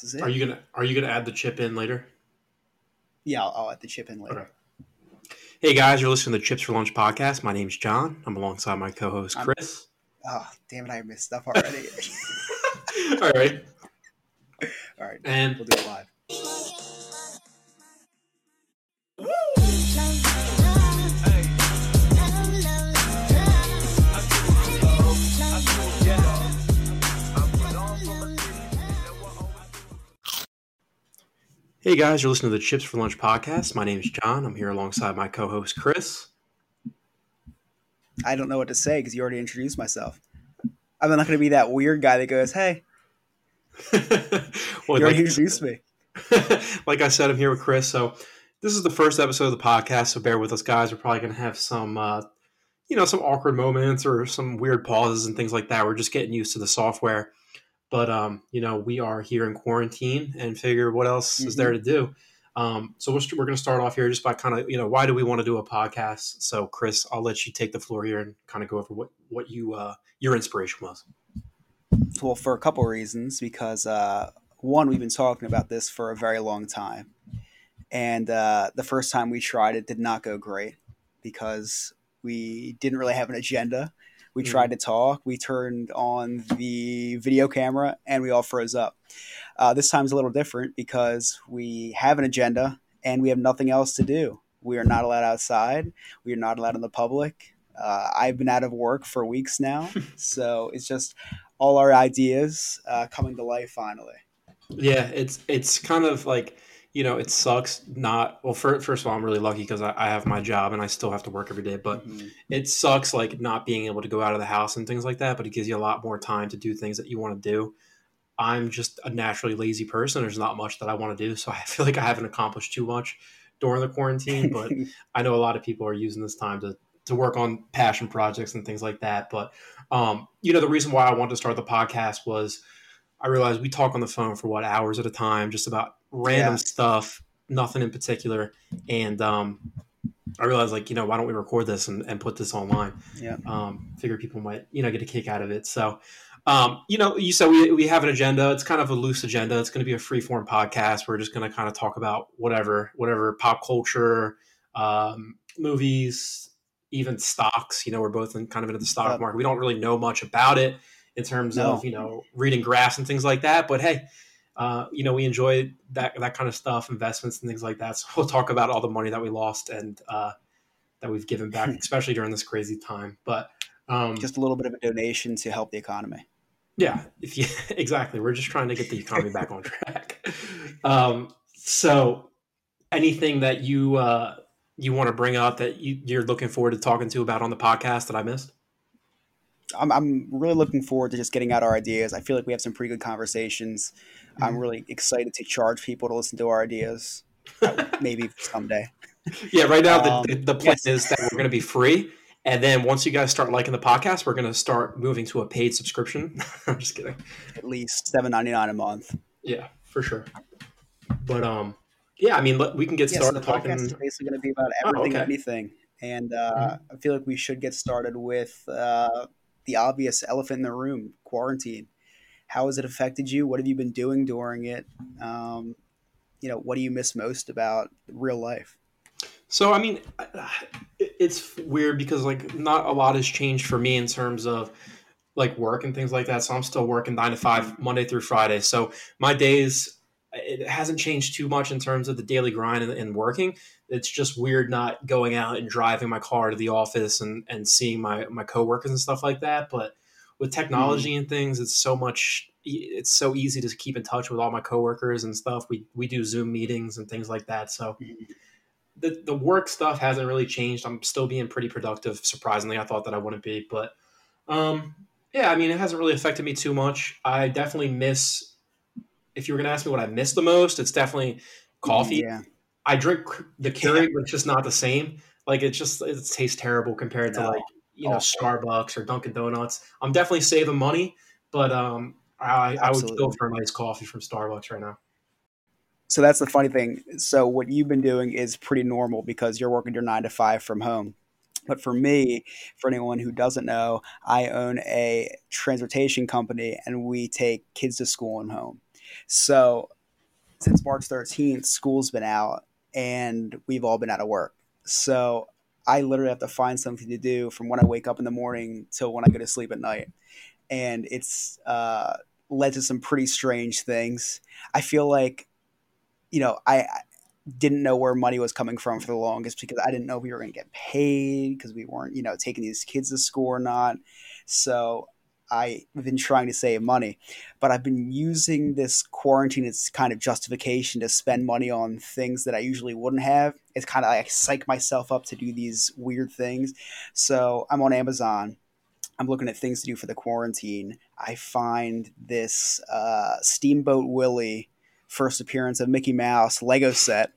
This is it. Are you gonna Are you gonna add the chip in later? Yeah, I'll, I'll add the chip in later. Okay. Hey guys, you're listening to the Chips for Lunch podcast. My name's John. I'm alongside my co-host I'm- Chris. Oh, damn it! I missed stuff already. All right, All right, and we'll do it live. Hey guys, you're listening to the Chips for Lunch podcast. My name is John. I'm here alongside my co-host Chris. I don't know what to say because you already introduced myself. I'm not going to be that weird guy that goes, "Hey, well, you already like, introduced me." like I said, I'm here with Chris. So this is the first episode of the podcast, so bear with us, guys. We're probably gonna have some, uh, you know, some awkward moments or some weird pauses and things like that. We're just getting used to the software, but um, you know, we are here in quarantine and figure what else is there to do. Um, so we're, we're going to start off here just by kind of, you know, why do we want to do a podcast? So, Chris, I'll let you take the floor here and kind of go over what what you uh, your inspiration was. Well, for a couple of reasons, because uh, one, we've been talking about this for a very long time, and uh, the first time we tried it did not go great because we didn't really have an agenda. We Mhm. tried to talk, we turned on the video camera, and we all froze up. Uh, this time's a little different because we have an agenda and we have nothing else to do. We are not allowed outside. We are not allowed in the public. Uh, I've been out of work for weeks now, so it's just all our ideas uh, coming to life finally. Yeah, it's it's kind of like you know it sucks not well. For, first of all, I'm really lucky because I, I have my job and I still have to work every day. But Mhm. it sucks like not being able to go out of the house and things like that. But it gives you a lot more time to do things that you want to do. I'm just a naturally lazy person. There's not much that I want to do, so I feel like I haven't accomplished too much during the quarantine. But I know a lot of people are using this time to to work on passion projects and things like that. But um, you know, the reason why I wanted to start the podcast was I realized we talk on the phone for what hours at a time, just about random Yeah. stuff, nothing in particular. And um, I realized, like, you know, why don't we record this and, and put this online? yeah. Um, figure people might, you know, get a kick out of it. So, um, you know, you said we, we have an agenda. It's kind of a loose agenda. It's going to be a free form podcast. We're just going to kind of talk about whatever, whatever pop culture, um, movies, even stocks. You know, we're both in kind of into the stock market. We don't really know much about it in terms No. of you know reading graphs and things like that. But hey, uh, you know, we enjoy that that kind of stuff, investments and things like that. So we'll talk about all the money that we lost and uh, that we've given back, especially during this crazy time. But um, Just a little bit of a donation to help the economy. yeah, if you exactly, we're just trying to get the economy back on track. Um, so, anything that you uh, you want to bring up that you, you're looking forward to talking to about on the podcast that I missed? I'm, I'm really looking forward to just getting out our ideas. I feel like we have some pretty good conversations. I'm Mhm. really excited to charge people to listen to our ideas. Uh, Maybe someday. Yeah, right now Um, the, the, plan yes. is that we're going to be free, and then once you guys start liking the podcast, we're going to start moving to a paid subscription. I'm just kidding. At least seven ninety nine a month. Yeah, for sure. But um, yeah, I mean, we can get Yeah, so started the podcast is basically going to be about Oh, everything okay. and anything. And uh, I feel like we should get started with uh, the obvious elephant in the room: quarantine. How has it affected you? What have you been doing during it? Um, you know, what do you miss most about real life? So I mean, it's weird because like not a lot has changed for me in terms of like work and things like that. So I'm still working nine to five Monday through Friday. So my days it hasn't changed too much in terms of the daily grind and, and working. It's just weird not going out and driving my car to the office and, and seeing my, my coworkers and stuff like that. But with technology and things, it's so much, it's so easy to keep in touch with all my coworkers and stuff. We, we do Zoom meetings and things like that. So the, the work stuff hasn't really changed. I'm still being pretty productive. Surprisingly, I thought that I wouldn't be, but um, yeah, I mean, it hasn't really affected me too much. I definitely miss. If you were going to ask me what I miss the most, it's definitely coffee. Yeah. I drink the Keurig, but it's just not the same. Like it just it tastes terrible compared to like you know Awful. Starbucks or Dunkin' Donuts. I'm definitely saving money, but um, I, I would go for a nice coffee from Starbucks right now. So that's the funny thing. So what you've been doing is pretty normal because you're working your nine to five from home. But for me, for anyone who doesn't know, I own a transportation company and we take kids to school and home. So since March 13th, school's been out and we've all been out of work. So I literally have to find something to do from when I wake up in the morning till when I go to sleep at night. And it's uh, led to some pretty strange things. I feel like, you know, I, I didn't know where money was coming from for the longest because I didn't know if we were going to get paid because we weren't, you know, taking these kids to school or not. So I've been trying to save money, but I've been using this quarantine as kind of justification to spend money on things that I usually wouldn't have. It's kind of like I psych myself up to do these weird things. So I'm on Amazon. I'm looking at things to do for the quarantine. I find this uh, Steamboat Willie first appearance of Mickey Mouse Lego set,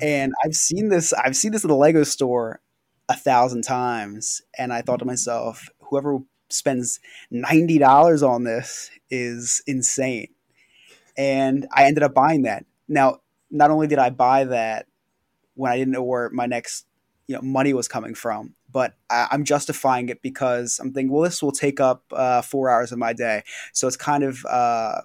and I've seen this. I've seen this at the Lego store a thousand times, and I thought to myself, whoever spends ninety dollars on this is insane. And I ended up buying that. Now, not only did I buy that when I didn't know where my next you know money was coming from, but I, am justifying it because I'm thinking, well, this will take up uh, four hours of my day. So it's kind of uh,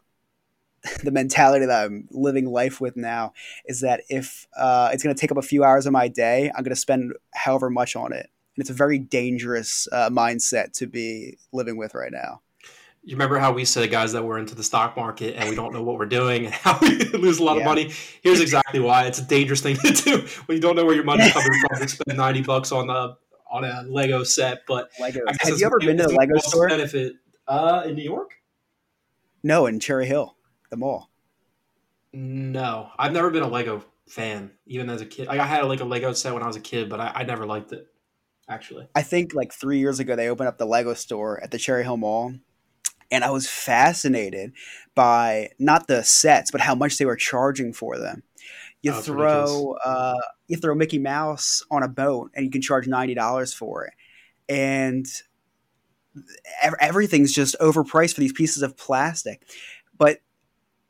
the mentality that I'm living life with now is that if uh, it's going to take up a few hours of my day, I'm going to spend however much on it and it's a very dangerous uh, mindset to be living with right now. You remember how we said guys that we're into the stock market and we don't know what we're doing and how we lose a lot yeah. of money? Here's exactly why it's a dangerous thing to do when you don't know where your money's coming from. To spend ninety bucks on a on a Lego set, but Lego. Have you ever been to the Lego store? Benefit uh, in New York? No, in Cherry Hill, the mall. No, I've never been a Lego fan, even as a kid. Like I had like a Lego set when I was a kid, but I, I never liked it actually. I think like three years ago they opened up the Lego store at the Cherry Hill Mall, and I was fascinated by not the sets but how much they were charging for them. You oh, throw uh, you throw Mickey Mouse on a boat and you can charge ninety dollars for it, and everything's just overpriced for these pieces of plastic. But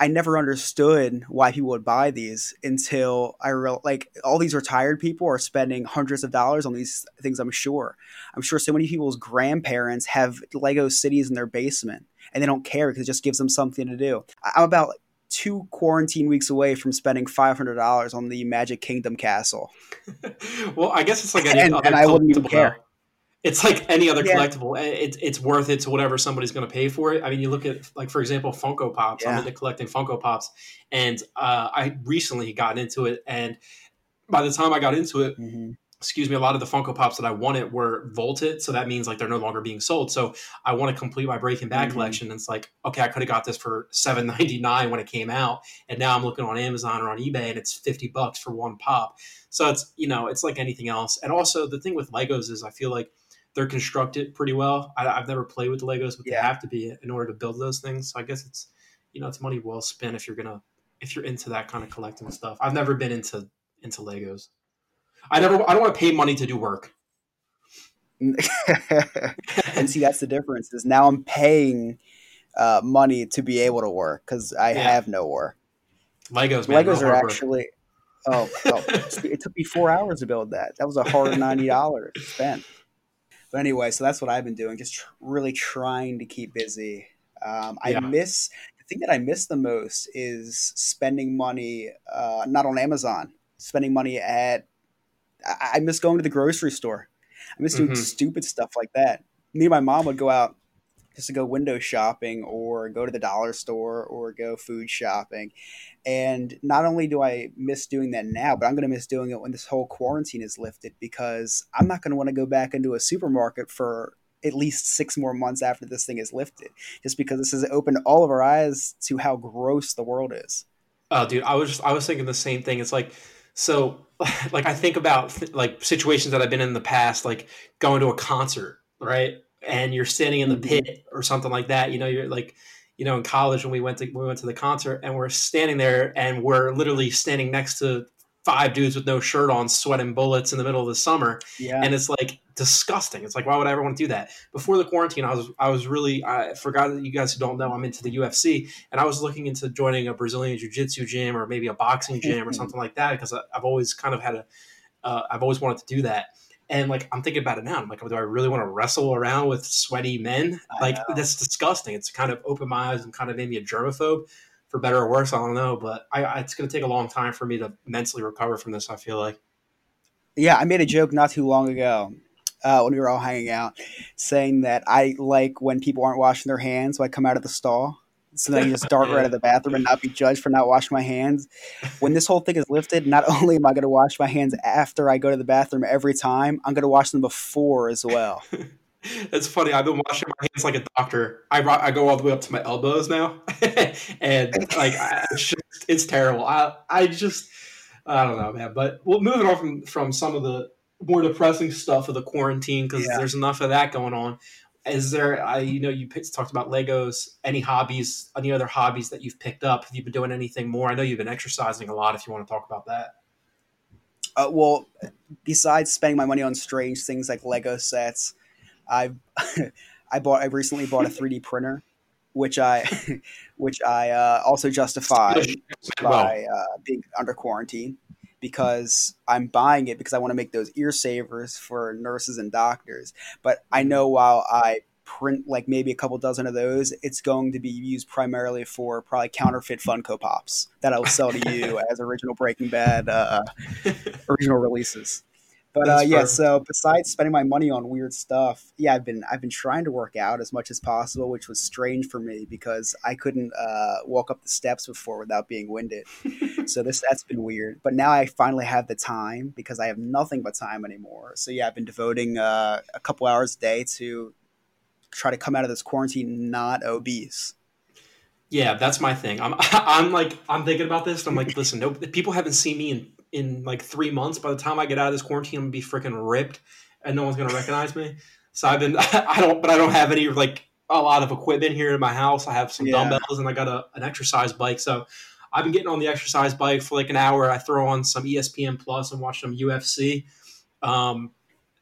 I never understood why people would buy these until I real like all these retired people are spending hundreds of dollars on these things. I'm sure. I'm sure so many people's grandparents have Lego cities in their basement and they don't care because it just gives them something to do. I'm about two quarantine weeks away from spending five hundred dollars on the Magic Kingdom castle. well, I guess it's like any and, and I wouldn't even care. It's like any other yeah. collectible. It, it's worth it to whatever somebody's going to pay for it. I mean, you look at like for example, Funko Pops. Yeah. I'm into collecting Funko Pops, and uh, I recently got into it. And by the time I got into it, mm-hmm. excuse me, a lot of the Funko Pops that I wanted were vaulted, so that means like they're no longer being sold. So I want to complete my Breaking Bad mm-hmm. collection. And it's like, okay, I could have got this for seven ninety nine when it came out, and now I'm looking on Amazon or on eBay, and it's fifty bucks for one pop. So it's you know, it's like anything else. And also the thing with Legos is I feel like they're constructed pretty well. I, have never played with the Legos, but yeah. they have to be in order to build those things. So I guess it's you know it's money well spent if you're gonna if you're into that kind of collecting stuff. I've never been into into Legos. I never I don't want to pay money to do work. and see that's the difference is now I'm paying uh, money to be able to work because I yeah. have no work. Legos, man, Legos are actually. Oh, oh it took me four hours to build that. That was a hard ninety dollars spent. But anyway, so that's what I've been doing, just tr- really trying to keep busy. Um, I yeah. miss the thing that I miss the most is spending money, uh, not on Amazon, spending money at. I, I miss going to the grocery store. I miss doing mm-hmm. stupid stuff like that. Me and my mom would go out just to go window shopping or go to the dollar store or go food shopping. And not only do I miss doing that now, but I'm going to miss doing it when this whole quarantine is lifted because I'm not going to want to go back into a supermarket for at least six more months after this thing is lifted, just because this has opened all of our eyes to how gross the world is. Oh, dude, I was just, I was thinking the same thing. It's like, so like I think about like situations that I've been in the past, like going to a concert, right? And you're standing in the mm-hmm. pit or something like that. You know, you're like you know, in college when we went to we went to the concert and we're standing there and we're literally standing next to five dudes with no shirt on, sweating bullets in the middle of the summer. Yeah. And it's like disgusting. It's like, why would I ever want to do that? Before the quarantine, I was I was really I forgot that you guys who don't know, I'm into the UFC and I was looking into joining a Brazilian jiu-jitsu gym or maybe a boxing gym or something like that because I've always kind of had a have uh, always wanted to do that. And like I'm thinking about it now. I'm like, do I really want to wrestle around with sweaty men? Like that's disgusting. It's kind of opened my eyes and kind of made me a germaphobe. for better or worse. I don't know, but I, I it's going to take a long time for me to mentally recover from this. I feel like. Yeah, I made a joke not too long ago uh, when we were all hanging out, saying that I like when people aren't washing their hands, so I come out of the stall. So then I can just dart right out of the bathroom and not be judged for not washing my hands. When this whole thing is lifted, not only am I going to wash my hands after I go to the bathroom every time, I'm going to wash them before as well. it's funny. I've been washing my hands like a doctor. I I go all the way up to my elbows now, and like it's, just, it's terrible. I I just I don't know, man. But well, moving on from from some of the more depressing stuff of the quarantine because yeah. there's enough of that going on. Is there? I you know you picked, talked about Legos. Any hobbies? Any other hobbies that you've picked up? Have you been doing anything more? I know you've been exercising a lot. If you want to talk about that. Uh, well, besides spending my money on strange things like Lego sets, I've I bought I recently bought a 3D printer, which I which I uh, also justified by uh, being under quarantine because I'm buying it because I want to make those ear savers for nurses and doctors. But I mm-hmm. know while I print like maybe a couple dozen of those, it's going to be used primarily for probably counterfeit Funko Pops that I'll sell to you as original Breaking Bad uh, original releases. But uh, yeah, so besides spending my money on weird stuff, yeah, I've been I've been trying to work out as much as possible, which was strange for me because I couldn't uh, walk up the steps before without being winded. so this that's been weird. But now I finally have the time because I have nothing but time anymore. So yeah, I've been devoting uh, a couple hours a day to try to come out of this quarantine not obese. Yeah, that's my thing. I'm I'm like I'm thinking about this. I'm like, listen, no, people haven't seen me in in like three months. By the time I get out of this quarantine, I'm gonna be freaking ripped, and no one's gonna recognize me. So I've been I don't, but I don't have any like a lot of equipment here in my house. I have some yeah. dumbbells and I got a, an exercise bike. So I've been getting on the exercise bike for like an hour. I throw on some ESPN Plus and watch some UFC. Um,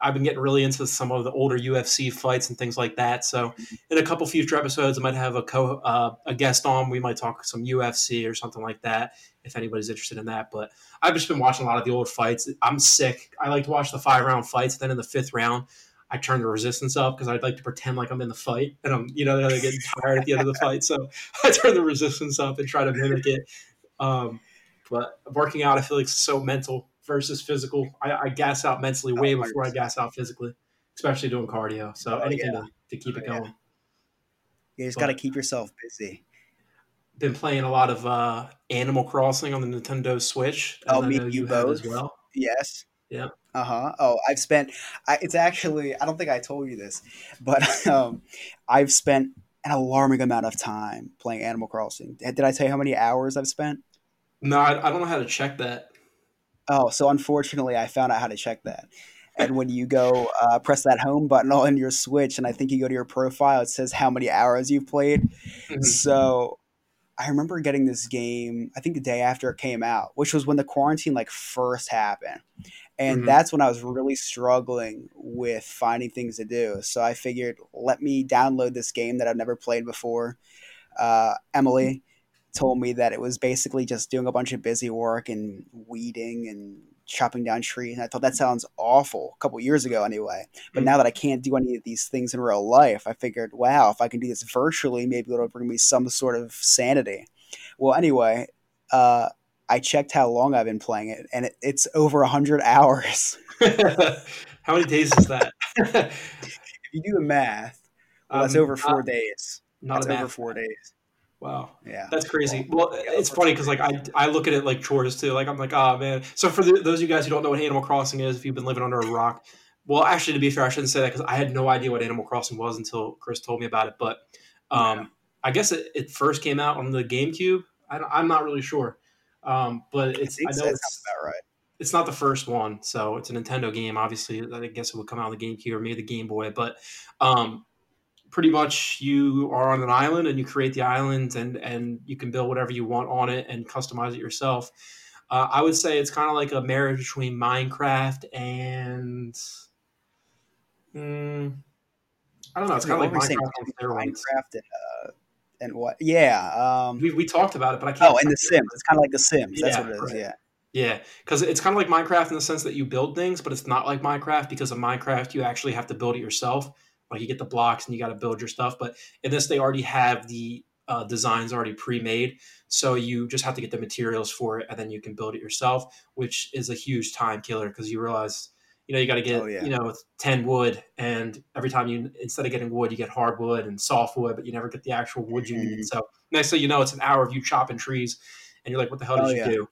I've been getting really into some of the older UFC fights and things like that. So, in a couple future episodes, I might have a co uh, a guest on. We might talk some UFC or something like that if anybody's interested in that. But I've just been watching a lot of the old fights. I'm sick. I like to watch the five round fights. Then in the fifth round, I turn the resistance up because I'd like to pretend like I'm in the fight and I'm, you know, they're getting tired at the end of the fight. So I turn the resistance up and try to mimic it. Um, but working out, I feel like it's so mental versus physical. I, I gas out mentally way oh, before I gas out physically, especially doing cardio. So oh, anything yeah. to, to, keep it going. Yeah. You just got to keep yourself busy. Been playing a lot of uh, Animal Crossing on the Nintendo Switch. Oh, me, you both. as well. Yes. Yeah. Uh huh. Oh, I've spent. I, it's actually. I don't think I told you this, but um, I've spent an alarming amount of time playing Animal Crossing. Did I tell you how many hours I've spent? No, I, I don't know how to check that. Oh, so unfortunately, I found out how to check that. And when you go uh, press that home button on your Switch, and I think you go to your profile, it says how many hours you've played. Mm-hmm. So I remember getting this game, I think the day after it came out, which was when the quarantine like first happened. And mm-hmm. that's when I was really struggling with finding things to do. So I figured, let me download this game that I've never played before. Uh, Emily told me that it was basically just doing a bunch of busy work and weeding and chopping down trees. And I thought that sounds awful a couple years ago anyway. But mm-hmm. now that I can't do any of these things in real life, I figured, wow, if I can do this virtually, maybe it'll bring me some sort of sanity. Well, anyway, uh, I checked how long I've been playing it, and it, it's over 100 hours. how many days is that? if you do the math, well, um, that's over four days. Not that's over four days. Wow. Yeah. That's crazy. Well, well it's funny because like I, I look at it like chores too. Like I'm like, oh man. So for the, those of you guys who don't know what Animal Crossing is, if you've been living under a rock, well, actually, to be fair, I shouldn't say that because I had no idea what Animal Crossing was until Chris told me about it. But um, yeah. I guess it, it, first came out on the GameCube. I am not really sure, um, but it's I, I know it's about right. It's not the first one, so it's a Nintendo game. Obviously, I guess it would come out on the GameCube or maybe the Game Boy. But um, pretty much you are on an island and you create the island and and you can build whatever you want on it and customize it yourself. Uh, I would say it's kind of like a marriage between Minecraft and mm, I don't know. It's kind of like Minecraft, Minecraft and, uh, and what? Yeah, um, we, we talked about it, but I can't. Oh, and The Sims. It's kind of like The Sims. That's yeah, what it is. Right. Yeah. Yeah, because it's kind of like Minecraft in the sense that you build things, but it's not like Minecraft because of Minecraft you actually have to build it yourself. Like you get the blocks and you got to build your stuff. But in this, they already have the uh, designs already pre-made. So you just have to get the materials for it, and then you can build it yourself, which is a huge time killer because you realize you know you got to get oh, yeah. you know 10 wood and every time you instead of getting wood you get hardwood and softwood but you never get the actual wood you need mm-hmm. so next thing you know it's an hour of you chopping trees and you're like what the hell did oh, you yeah. do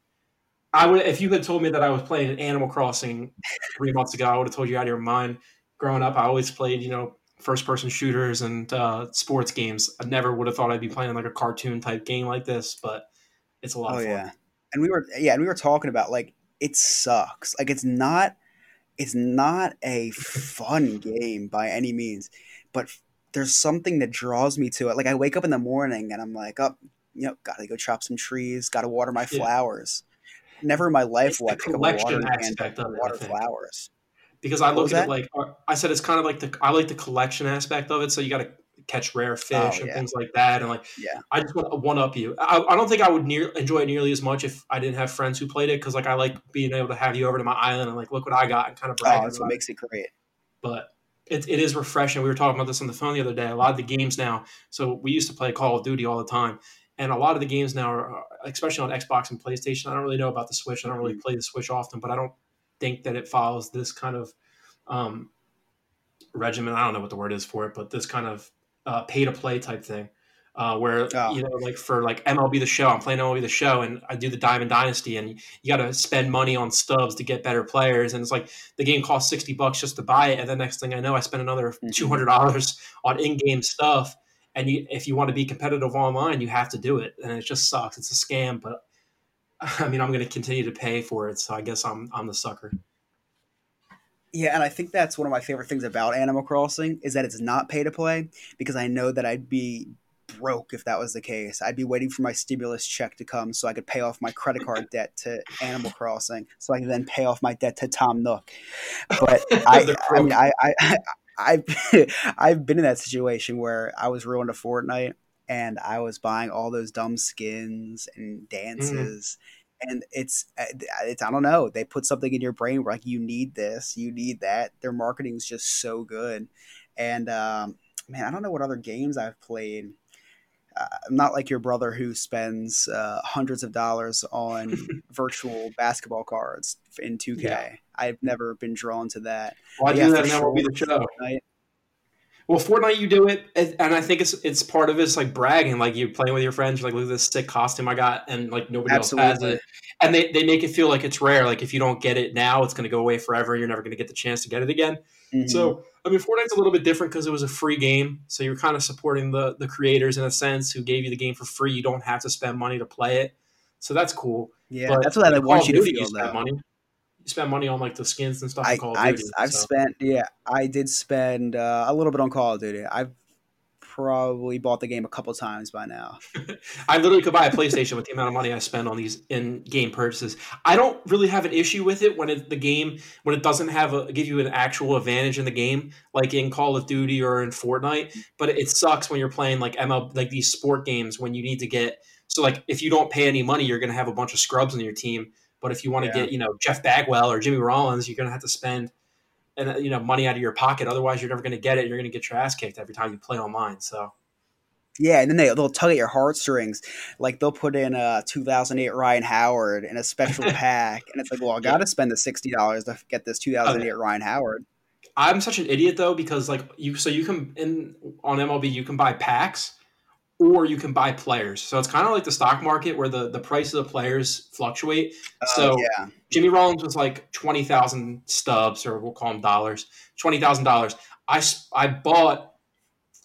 i would if you had told me that i was playing animal crossing three months ago i would have told you out of your mind growing up i always played you know first person shooters and uh, sports games i never would have thought i'd be playing like a cartoon type game like this but it's a lot oh, of fun yeah and we were yeah and we were talking about like it sucks like it's not it's not a fun game by any means, but there's something that draws me to it. Like I wake up in the morning and I'm like, oh, you know, gotta go chop some trees, gotta water my flowers. Yeah. Never in my life will I pick up a water aspect of water flowers. Because I look at it like I said, it's kind of like the I like the collection aspect of it. So you got to catch rare fish oh, and yeah. things like that. And like, yeah, I just want to one up you. I, I don't think I would near, enjoy it nearly as much if I didn't have friends who played it because like I like being able to have you over to my island and like look what I got and kind of brag. Oh, that's what makes it great. But it, it is refreshing. We were talking about this on the phone the other day. A lot of the games now. So we used to play Call of Duty all the time. And a lot of the games now are, especially on Xbox and PlayStation. I don't really know about the Switch. I don't really mm. play the Switch often, but I don't think that it follows this kind of um, regimen. I don't know what the word is for it, but this kind of uh, pay to play type thing. Uh, where oh. you know, like for like MLB the Show, I'm playing MLB the Show, and I do the Diamond Dynasty, and you got to spend money on stubs to get better players, and it's like the game costs sixty bucks just to buy it, and the next thing I know, I spend another mm-hmm. two hundred dollars on in-game stuff, and you, if you want to be competitive online, you have to do it, and it just sucks. It's a scam, but I mean, I'm going to continue to pay for it, so I guess I'm I'm the sucker. Yeah, and I think that's one of my favorite things about Animal Crossing is that it's not pay to play because I know that I'd be broke if that was the case. I'd be waiting for my stimulus check to come so I could pay off my credit card debt to Animal Crossing, so I can then pay off my debt to Tom Nook. But I, I mean, I, I, I've I've been in that situation where I was ruined a Fortnite and I was buying all those dumb skins and mm-hmm. dances. Mm-hmm and it's uh, it's I don't know. They put something in your brain where like you need this, you need that. Their marketing is just so good, and um, man, I don't know what other games I've played. Uh, I'm not like your brother who spends uh, hundreds of dollars on virtual basketball cards in 2K. Yeah. I've never been drawn to that. Well, I do that now. Will be the show. Well, Fortnite, you do it, and I think it's it's part of it's like bragging, like you're playing with your friends. You're like, look at this sick costume I got, and like nobody Absolutely. else has it. And they, they make it feel like it's rare. Like if you don't get it now, it's going to go away forever. and You're never going to get the chance to get it again. Mm-hmm. So I mean, Fortnite's a little bit different because it was a free game, so you're kind of supporting the the creators in a sense who gave you the game for free. You don't have to spend money to play it, so that's cool. Yeah, but that's what I want you to feel. Though. Money spend money on like the skins and stuff. I, I've, Duty, I've so. spent yeah, I did spend uh, a little bit on Call of Duty. I've probably bought the game a couple times by now. I literally could buy a PlayStation with the amount of money I spend on these in-game purchases. I don't really have an issue with it when it, the game when it doesn't have a give you an actual advantage in the game, like in Call of Duty or in Fortnite. But it sucks when you're playing like ML like these sport games when you need to get so like if you don't pay any money, you're going to have a bunch of scrubs in your team but if you want to yeah. get, you know, Jeff Bagwell or Jimmy Rollins, you're going to have to spend, and uh, you know, money out of your pocket. Otherwise, you're never going to get it. You're going to get your ass kicked every time you play online. So. Yeah, and then they they'll tug at your heartstrings, like they'll put in a 2008 Ryan Howard in a special pack, and it's like, well, I got to spend the sixty dollars to get this 2008 okay. Ryan Howard. I'm such an idiot though because like you, so you can in on MLB you can buy packs, or you can buy players. So it's kind of like the stock market where the, the price of the players fluctuate. Uh, so yeah. Jimmy Rollins was like 20,000 stubs, or we'll call them dollars, $20,000. I, I bought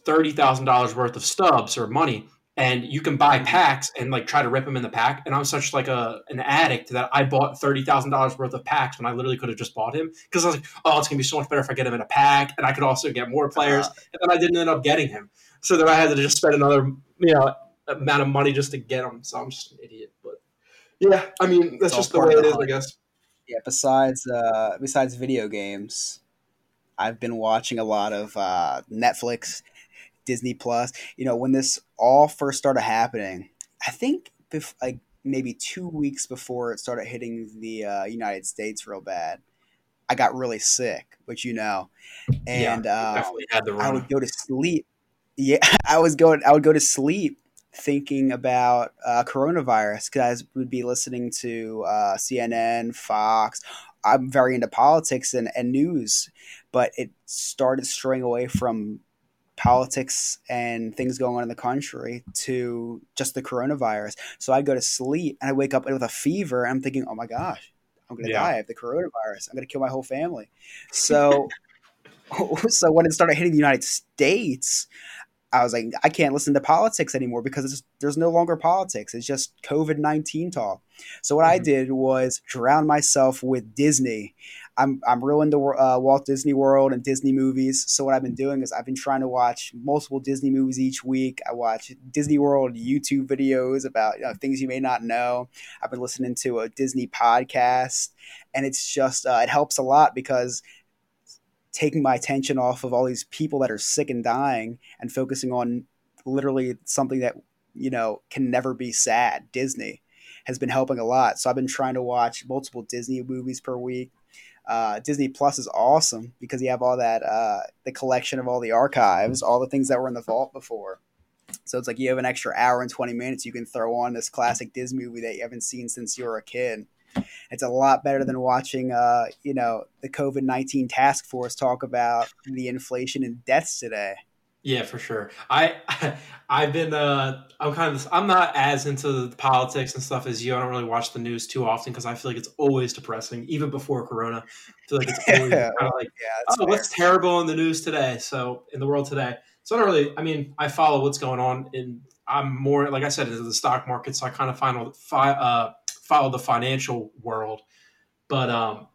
$30,000 worth of stubs or money. And you can buy packs and like try to rip them in the pack. And I'm such like a an addict that I bought thirty thousand dollars worth of packs when I literally could have just bought him because I was like, oh, it's gonna be so much better if I get him in a pack, and I could also get more players. Uh, and then I didn't end up getting him so then I had to just spend another you know amount of money just to get him. So I'm just an idiot. But yeah, I mean that's just the way it is, I guess. Yeah. Besides, uh, besides video games, I've been watching a lot of uh, Netflix, Disney Plus. You know, when this all first started happening, I think bef- like maybe two weeks before it started hitting the uh, United States real bad. I got really sick, which you know, and yeah, uh, I would go to sleep yeah, I was going. I would go to sleep thinking about uh, coronavirus because I would be listening to uh, CNN, Fox. I'm very into politics and, and news, but it started straying away from politics and things going on in the country to just the coronavirus. So I go to sleep and I wake up with a fever. And I'm thinking, oh my gosh, I'm going to yeah. die. I have the coronavirus. I'm going to kill my whole family. So, so when it started hitting the United States, I was like, I can't listen to politics anymore because there's no longer politics. It's just COVID 19 talk. So, what mm-hmm. I did was drown myself with Disney. I'm, I'm real into uh, Walt Disney World and Disney movies. So, what I've been doing is I've been trying to watch multiple Disney movies each week. I watch Disney World YouTube videos about you know, things you may not know. I've been listening to a Disney podcast, and it's just, uh, it helps a lot because taking my attention off of all these people that are sick and dying and focusing on literally something that you know can never be sad disney has been helping a lot so i've been trying to watch multiple disney movies per week uh, disney plus is awesome because you have all that uh, the collection of all the archives all the things that were in the vault before so it's like you have an extra hour and 20 minutes you can throw on this classic disney movie that you haven't seen since you were a kid it's a lot better than watching, uh, you know, the COVID nineteen task force talk about the inflation and deaths today. Yeah, for sure. I I've been uh I'm kind of I'm not as into the politics and stuff as you. I don't really watch the news too often because I feel like it's always depressing, even before Corona. I feel like it's always yeah. kind of like yeah, oh, fair. what's terrible in the news today? So in the world today. So I don't really. I mean, I follow what's going on, and I'm more like I said into the stock market. So I kind of find the uh, follow the financial world. But um,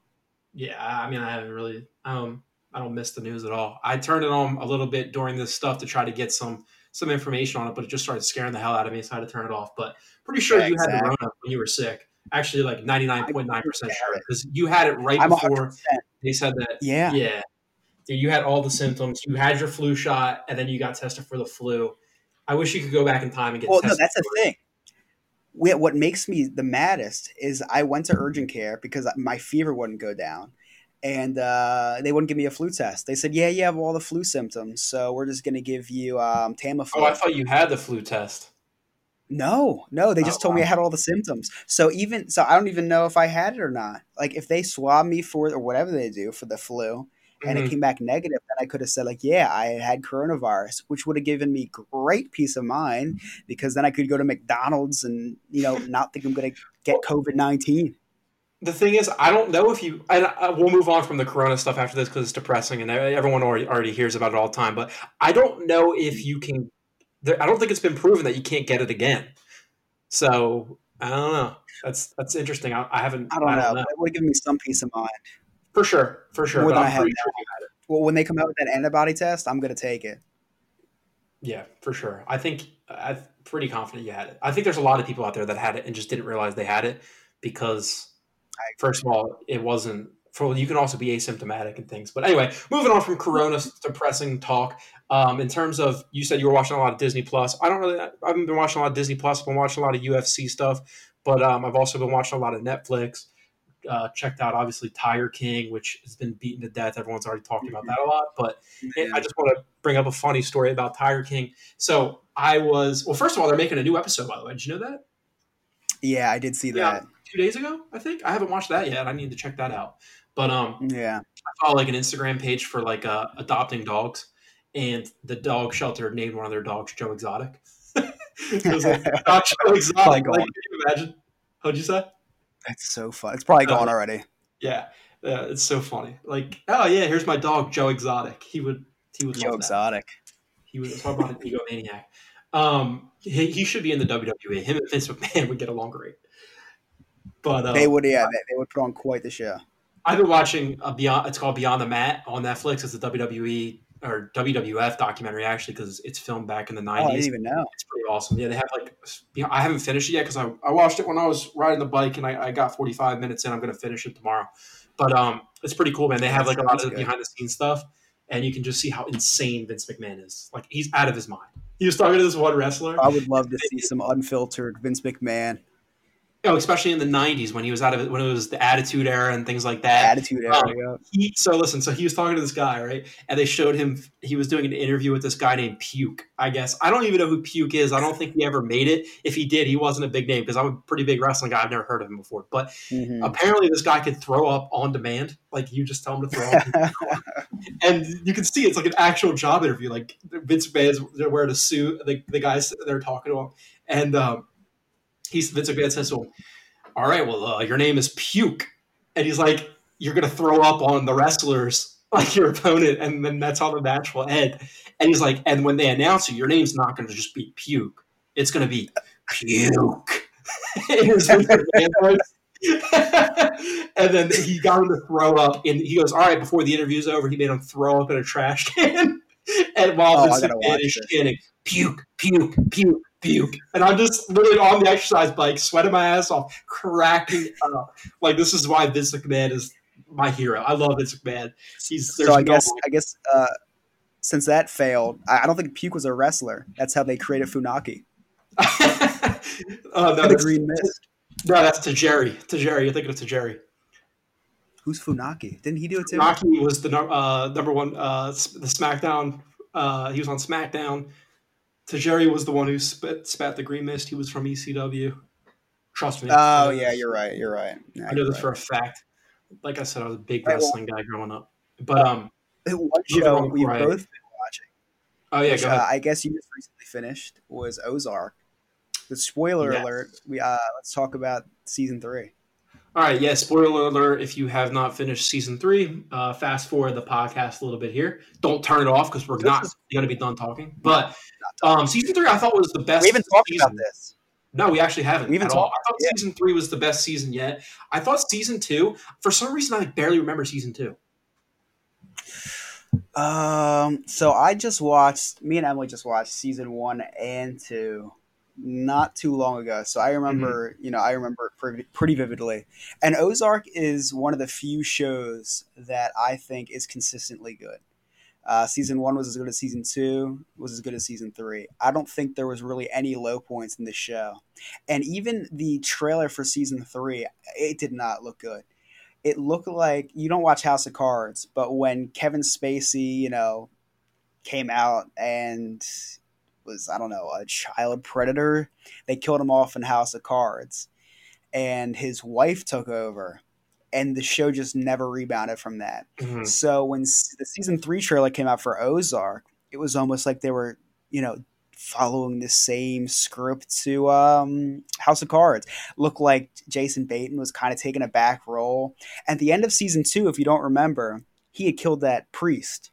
yeah, I mean, I haven't really, um, I don't miss the news at all. I turned it on a little bit during this stuff to try to get some some information on it, but it just started scaring the hell out of me, so I had to turn it off. But pretty sure yeah, you exactly. had the Rona when you were sick. Actually, like ninety nine point nine percent sure because you had it right I'm before 100%. they said that. Yeah, yeah. You had all the symptoms. You had your flu shot, and then you got tested for the flu. I wish you could go back in time and get. Tested. Well, no, that's the thing what makes me the maddest is I went to urgent care because my fever wouldn't go down, and uh, they wouldn't give me a flu test. They said, "Yeah, you have all the flu symptoms, so we're just going to give you um, Tamiflu." Oh, I thought you had the flu test. No, no, they just oh, told wow. me I had all the symptoms. So even so, I don't even know if I had it or not. Like if they swab me for or whatever they do for the flu, and mm-hmm. it came back negative, then I could have said like, yeah, I had coronavirus, which would have given me great peace of mind because then I could go to McDonald's and you know not think I'm going to get COVID nineteen. The thing is, I don't know if you. And uh, we'll move on from the Corona stuff after this because it's depressing and everyone already already hears about it all the time. But I don't know if you can. I don't think it's been proven that you can't get it again. So I don't know. That's that's interesting. I, I haven't. I don't, I don't know. know. It would give me some peace of mind. For sure, for sure. I have sure Well, when they come out with that antibody test, I'm going to take it. Yeah, for sure. I think I'm pretty confident you had it. I think there's a lot of people out there that had it and just didn't realize they had it because, first of all, it wasn't. For you can also be asymptomatic and things. But anyway, moving on from Corona depressing talk. Um, in terms of you said you were watching a lot of Disney Plus. I don't really. I haven't been watching a lot of Disney Plus. I've been watching a lot of UFC stuff, but um, I've also been watching a lot of Netflix uh, checked out obviously Tiger King, which has been beaten to death. Everyone's already talked about that a lot, but yeah. I just want to bring up a funny story about Tiger King. So I was well. First of all, they're making a new episode. By the way, did you know that? Yeah, I did see yeah, that two days ago. I think I haven't watched that yet. I need to check that out. But um, yeah, I follow like an Instagram page for like uh, adopting dogs, and the dog shelter named one of their dogs Joe Exotic. it was like, Joe Exotic. Like, can you imagine? What'd you say? It's so fun. It's probably gone uh, already. Yeah, yeah, it's so funny. Like, oh yeah, here's my dog Joe Exotic. He would he would Joe Exotic. He was talk about an egomaniac. Um, he, he should be in the WWE. Him and Vince McMahon would get along great. But uh, they would, yeah, they, they, would put on quite the show. I've been watching a Beyond. It's called Beyond the Mat on Netflix. It's a WWE or WWF documentary actually because it's filmed back in the nineties. Oh, I didn't even know. It's pretty awesome. Yeah, they have like you know, I haven't finished it yet because I, I watched it when I was riding the bike and I, I got forty five minutes in. I'm going to finish it tomorrow, but um, it's pretty cool, man. They have like a lot of behind the scenes stuff, and you can just see how insane Vince McMahon is. Like he's out of his mind. He was talking to this one wrestler. I would love to see some unfiltered Vince McMahon. Oh, especially in the '90s when he was out of it, when it was the Attitude Era and things like that. Attitude Era. Um, yeah. He, so listen, so he was talking to this guy, right? And they showed him he was doing an interview with this guy named Puke. I guess I don't even know who Puke is. I don't think he ever made it. If he did, he wasn't a big name because I'm a pretty big wrestling guy. I've never heard of him before. But Mhm. apparently, this guy could throw up on demand. Like you just tell him to throw up, and you can see it's like an actual job interview. Like Vince McMahon's they're wearing a suit. The, the guys they're talking to him, and um, he's Vince McMahon says to him, "All right, well, uh, your name is Puke," and he's like, "You're gonna throw up on the wrestlers." Like your opponent, and then that's how the match will end. And he's like, and when they announce you, your name's not going to just be Puke; it's going to be Puke. In his Vince McMahon voice. and then he got him to throw up, and he goes, "All right." Before the interview's over, he made him throw up in a trash can, and while Oh, Vince McMahon is chanting, "Puke, puke, puke." Puke, and I'm just literally on the exercise bike, sweating my ass off, cracking up. Like this is why Vince McMahon is my hero. I love Vince McMahon. He's So I no guess I guess uh, since that failed, I, I don't think Puke was a wrestler. That's how they created Funaki. oh no, the that's, Green Mist. no, that's Tajiri. To Jerry, you're thinking of Tajiri. Who's Funaki? Didn't he do it too? Rocky was the uh, number one, uh, the SmackDown. Uh, he was on SmackDown. Tajiri was the one who spat, spat the green mist. He was from ECW. Trust me. Oh yeah, you're right. You're right. I know this for a fact. Like I said, I was a big wrestling guy growing up. But um, right. One show we've right. both been watching, oh yeah, which, go uh, ahead. I guess you just recently finished, was Ozark. The spoiler Yes. alert. We uh, let's talk about season three. All right, yeah. Spoiler alert: if you have not finished season three, uh, fast forward the podcast a little bit here. Don't turn it off because we're not going to be done talking. But um, season three, I thought was the best. We haven't talked season. about this. No, we actually haven't We haven't talked- I thought yeah. season three was the best season yet. I thought season two, for some reason, I barely remember season two. Um, so I just watched. Me and Emily just watched season one and two, not too long ago. So I remember, Mm-hmm. you know, I remember it pretty, pretty vividly. And Ozark is one of the few shows that I think is consistently good. Uh, season one was as good as season two. Was as good as season three. I don't think there was really any low points in the show, and even the trailer for season three, it did not look good it looked like you don't watch House of Cards, but when Kevin Spacey, you know, came out and was I don't know a child predator, they killed him off in House of Cards, and his wife took over, and the show just never rebounded from that. Mm-hmm. So when the season three trailer came out for Ozark, it was almost like they were, you know, following the same script to um, House of Cards. Looked like Jason Bateman was kind of taking a back role. At the end of season two, if you don't remember, he had killed that priest.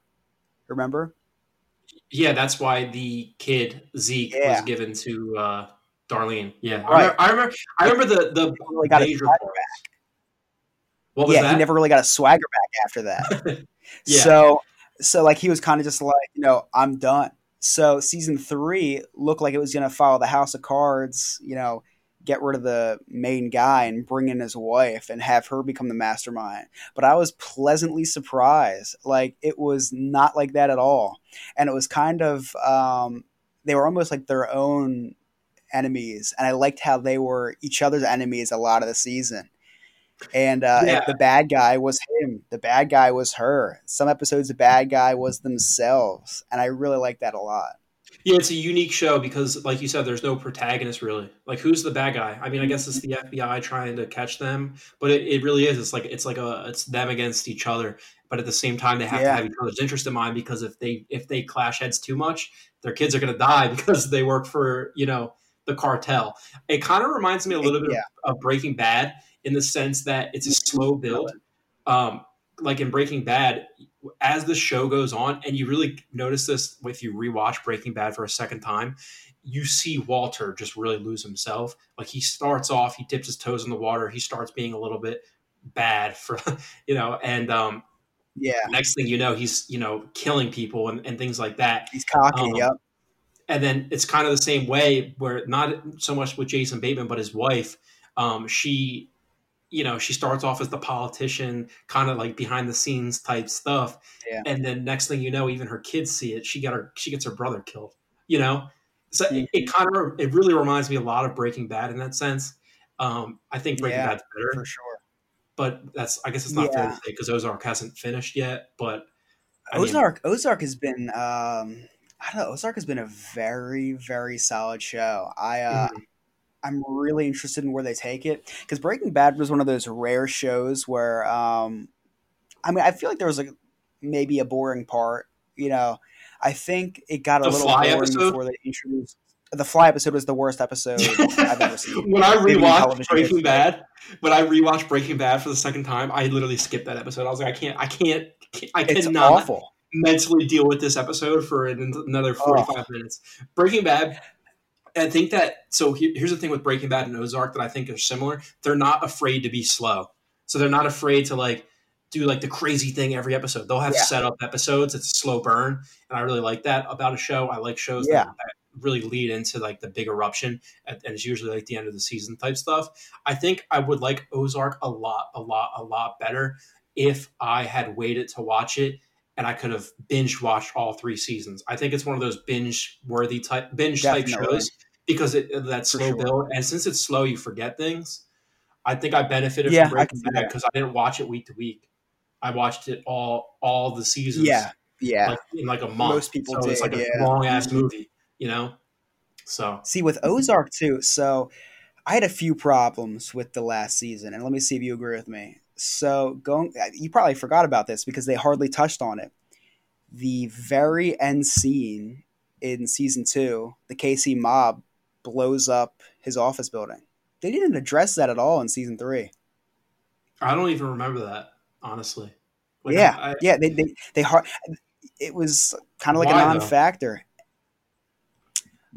Remember? Yeah, that's why the kid Zeke Yeah. was given to uh, Darlene. Yeah, Right. I, remember, I remember. I remember the the Really got a major swagger parts. What was yeah, that? he never really got a swagger back after that. Yeah. So, so like he was kind of just like, you know, I'm done. So season three looked like it was going to follow the House of Cards, you know, get rid of the main guy and bring in his wife and have her become the mastermind. But I was pleasantly surprised. Like it was not like that at all. And it was kind of, um, they were almost like their own enemies. And I liked how they were each other's enemies a lot of the season. And uh, Yeah. the bad guy was him. The bad guy was her. Some episodes, the bad guy was themselves, and I really like that a lot. Yeah, it's a unique show because, like you said, there's no protagonist really. Like, who's the bad guy? I mean, I guess it's the FBI trying to catch them, but it, it really is. It's like it's like a it's them against each other. But at the same time, they have Yeah. to have each other's interest in mind because if they if they clash heads too much, their kids are going to die because they work for you know the cartel. It kind of reminds me a little bit Yeah. of, of Breaking Bad in the sense that it's a slow build. Um, like in Breaking Bad, as the show goes on, and you really notice this if you rewatch Breaking Bad for a second time, you see Walter just really lose himself. Like he starts off, he dips his toes in the water, he starts being a little bit bad for you know, and um, Yeah, next thing you know, he's you know killing people and, and things like that. he's cocky. Um, yep. And then it's kind of the same way where not so much with Jason Bateman, but his wife, um, she you know, she starts off as the politician, kind of like behind the scenes type stuff. Yeah. And then next thing you know, even her kids see it. She got her, she gets her brother killed. You know, so it, it kind of, it really reminds me a lot of Breaking Bad in that sense. Um, I think Breaking Yeah, Bad's better, for sure. but that's I guess it's not fair to say because Ozark hasn't finished yet. But I mean, Ozark. Ozark has been. Um, I don't know. Ozark has been a very, very solid show. I uh, mhm. I'm really interested in where they take it because Breaking Bad was one of those rare shows where um, I mean I feel like there was like maybe a boring part. You know, I think it got a little boring episode. before they introduced the Fly episode was the worst episode I've ever seen, when I rewatched Breaking. Bad, when I rewatched Breaking Bad for the second time, I literally skipped that episode. I was like, I can't, I can't, I cannot mentally deal with this episode for an, another Oh, forty-five minutes. Breaking Bad. I think that so. Here, here's the thing with Breaking Bad and Ozark that I think are similar. They're not afraid to be slow, so they're not afraid to like do like the crazy thing every episode. They'll have yeah, set up episodes. It's a slow burn, and I really like that about a show. I like shows that, yeah, that really lead into like the big eruption, and, and it's usually like the end of the season type stuff. I think I would like Ozark a lot, a lot, a lot better if I had waited to watch it and I could have binge watched all three seasons. I think it's one of those binge worthy type binge type shows because it uh, that slow sure. build and since it's slow, you forget things. I think I benefited from Yeah, can Breaking Bad because I didn't watch it week to week. I watched it all all the seasons Yeah, yeah. like in like a month. Most people So it's did. like a long ass movie, you know. So See with Ozark too. So I had a few problems with the last season, and let me see if you agree with me. So going, uh, you probably forgot about this because they hardly touched on it. The very end scene in season two, the KC mob blows up his office building. They didn't address that at all in season three. I don't even remember that honestly. Like Yeah, I, yeah, they they they It was kind of like a why though? non-factor.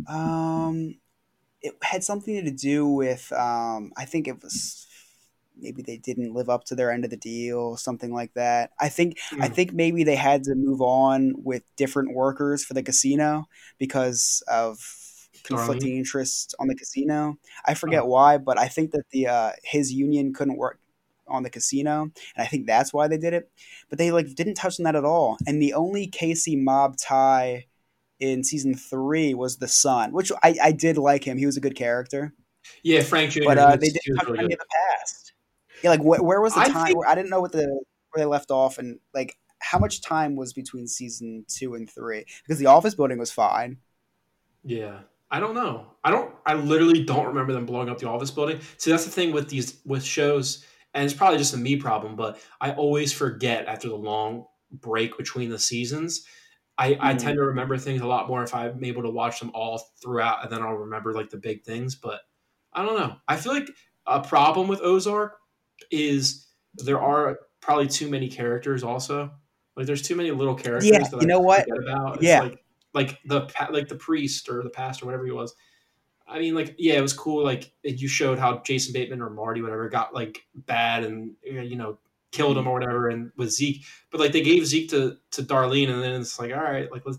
Um, it had something to do with um, I think it was maybe they didn't live up to their end of the deal, something like that. I think I Mm, think maybe they had to move on with different workers for the casino because of conflicting Darlene. interests on the casino. I Oh, forget why, but I think that the uh, his union couldn't work on the casino, and I think that's why they did it. But they like didn't touch on that at all. And the only KC mob tie in season three was the son, which I, I did like him. He was a good character, yeah, Frank Jr. but uh, they didn't touch on any of the past. Yeah, like wh- where was the I time? think Where I didn't know what the where they left off, and like how much time was between season two and three because the office building was fine. Yeah. I don't know. I don't I literally don't remember them blowing up the office building. See, that's the thing with these with shows, and it's probably just a me problem, but I always forget after the long break between the seasons. I, I Mhm. tend to remember things a lot more if I'm able to watch them all throughout and then I'll remember like the big things. But I don't know. I feel like a problem with Ozark is there are probably too many characters also. Like there's too many little Yeah, characters that you know what? about. It's Yeah, like like the like the priest or the pastor, whatever he was. I mean, like, yeah, it was cool. Like, you showed how Jason Bateman or Marty, whatever, got like bad and uh, you know killed him or whatever, and with Zeke. But like, they gave Zeke to to Darlene, and then it's like, all right, like let's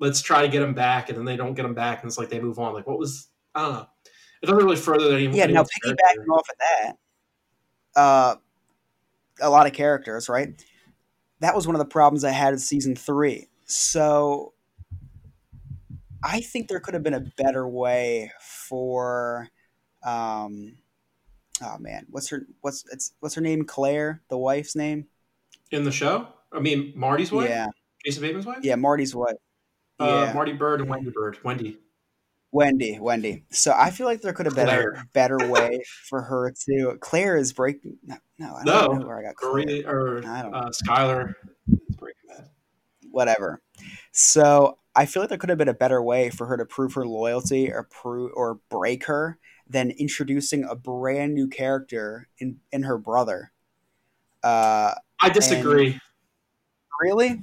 let's try to get him back, and then they don't get him back, and it's like they move on. Like, what was I don't know. It doesn't really further any, yeah. Now piggybacking off of that, uh, a lot of characters, right? That was one of the problems I had in season three. So I think there could have been a better way for, um, oh man, what's her what's it's what's her name? Claire, the wife's name. in the show. I mean, Marty's wife, Yeah, Jason Bateman's wife, yeah, Marty's wife. uh, Yeah, Marty Byrde and Wendy Byrde, Wendy Wendy, Wendy. So I feel like there could have been a better way for her to. Claire is breaking. No, no I don't No, know where I got Claire. Maria or I don't uh, Skylar. is Breaking Bad. whatever. So I feel like there could have been a better way for her to prove her loyalty or prove or break her than introducing a brand new character in in her brother. Uh, I disagree. really,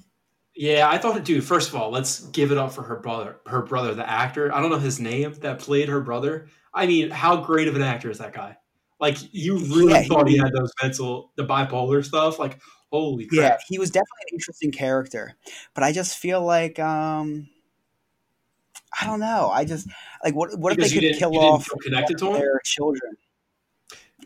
Yeah, I thought, it dude. First of all, let's give it up for her brother. Her brother, the actor. I don't know his name that played her brother. I mean, how great of an actor is that guy? Like, you really yeah, thought he he had those mental, the bipolar stuff. Like, holy yeah crap! he was definitely an interesting character, but I just feel like um, I don't know. I just like what what if they could kill off connected to of him. their children?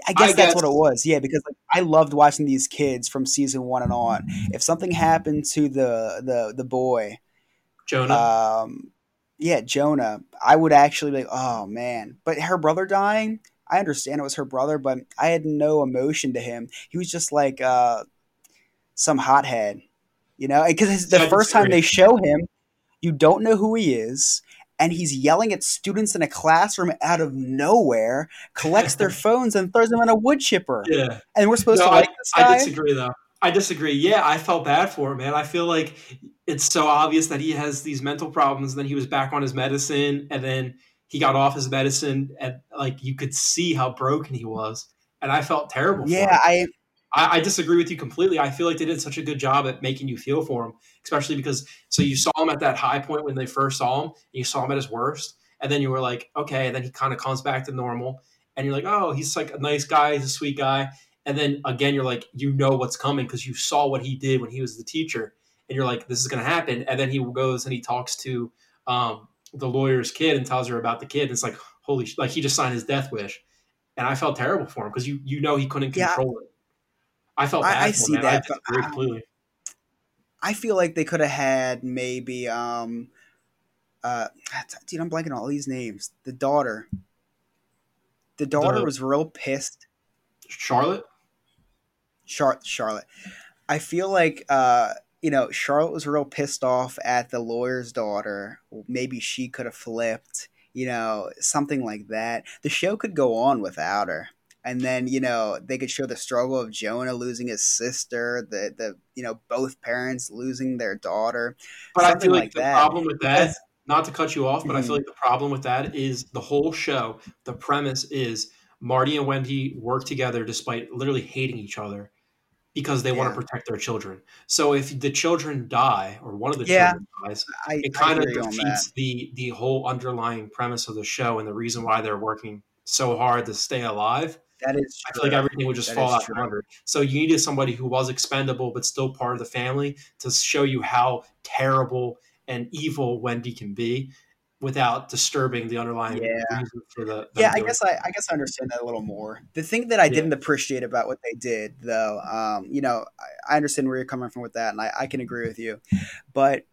I I guess that's guess. what it was. Yeah, because like I loved watching these kids from season one and on. If something happened to the the the boy, Jonah. um, yeah, Jonah, I would actually be like, oh man. But her brother dying, I understand it was her brother, but I had no emotion to him. He was just like uh, some hothead, you know. Because the first time they show him, you don't know who he is, and he's yelling at students in a classroom out of nowhere, collects their phones and throws them in a wood chipper. Yeah, and we're supposed no, to like I, this guy. I disagree, though. I disagree. Yeah, I felt bad for him, man. I feel like it's so obvious that he has these mental problems. Then he was back on his medicine, and then he got off his medicine, and like you could see how broken he was. And I felt terrible. Yeah, I, I, I disagree with you completely. I feel like they did such a good job at making you feel for him, especially because so you saw him at that high point when they first saw him, and you saw him at his worst, and then you were like, okay, and then he kind of comes back to normal, and you're like, oh, he's like a nice guy, he's a sweet guy, and then again, you're like, you know what's coming because you saw what he did when he was the teacher, and you're like, this is going to happen. And then he goes and he talks to um, the lawyer's kid and tells her about the kid. And it's like, holy, like he just signed his death wish, and I felt terrible for him because you you know he couldn't control yeah. it. I felt I, I see that. I, completely. I feel like they could have had maybe um uh dude I'm blanking on all these names. The daughter. The daughter the, was real pissed. Charlotte? Char- Charlotte. I feel like uh, you know Charlotte was real pissed off at the lawyer's daughter. Maybe she could have flipped, you know, something like that. The show could go on without her. And then you know they could show the struggle of Jonah losing his sister, the the you know both parents losing their daughter. But I feel like, like the that. problem with that, not to cut you off, but mm-hmm. I feel mm-hmm. like the problem with that is the whole show. The premise is Marty and Wendy work together despite literally hating each other because they yeah. want to protect their children. So if the children die or one of the yeah, children dies, I, it kind of defeats the the whole underlying premise of the show and the reason why they're working so hard to stay alive. That is true. I feel like everything would just that fall out under. So you needed somebody who was expendable but still part of the family to show you how terrible and evil Wendy can be without disturbing the underlying yeah. reason for the yeah i guess I, I guess i understand that a little more the thing that i yeah. didn't appreciate about what they did though um, you know I, I, understand where you're coming from with that and I, I can agree with you but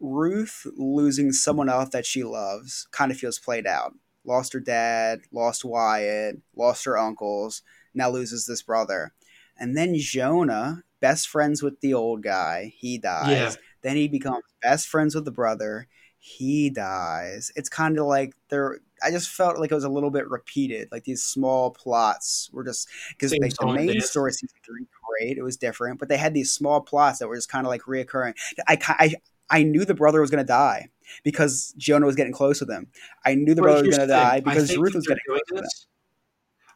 ruth losing someone else that she loves kind of feels played out lost her dad lost wyatt lost her uncles now loses this brother and then jonah best friends with the old guy he dies yeah. then he becomes best friends with the brother he dies. It's kind of like there. I just felt like it was a little bit repeated. Like these small plots were just because the main story season three great. It was different, but they had these small plots that were just kind of like reoccurring. I I I knew the brother was going to die because Jonah was getting close with him. I knew the brother was going to die because Ruth was getting close this, with him.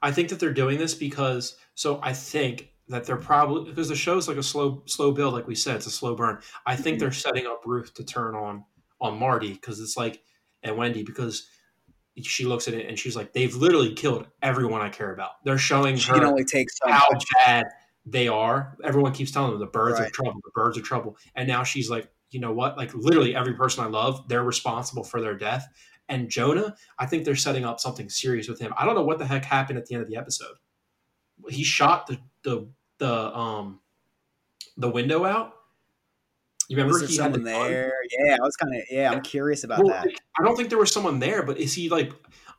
I think that they're doing this because so I think that they're probably because the show's like a slow slow build, like we said, it's a slow burn. I think mm-hmm. they're setting up Ruth to turn on on Marty because it's like and Wendy because she looks at it and she's like, they've literally killed everyone I care about. They're showing she her only take so how much. bad they are. Everyone keeps telling them the Byrdes right. are trouble, the Byrdes are trouble, and now she's like, you know what? Like literally every person I love, they're responsible for their death. And Jonah, I think they're setting up something serious with him. I don't know what the heck happened at the end of the episode. He shot the the the um the window out you remember was he someone the there? Yeah, I was kind of yeah. I'm curious about well, that. I don't think there was someone there, but is he like?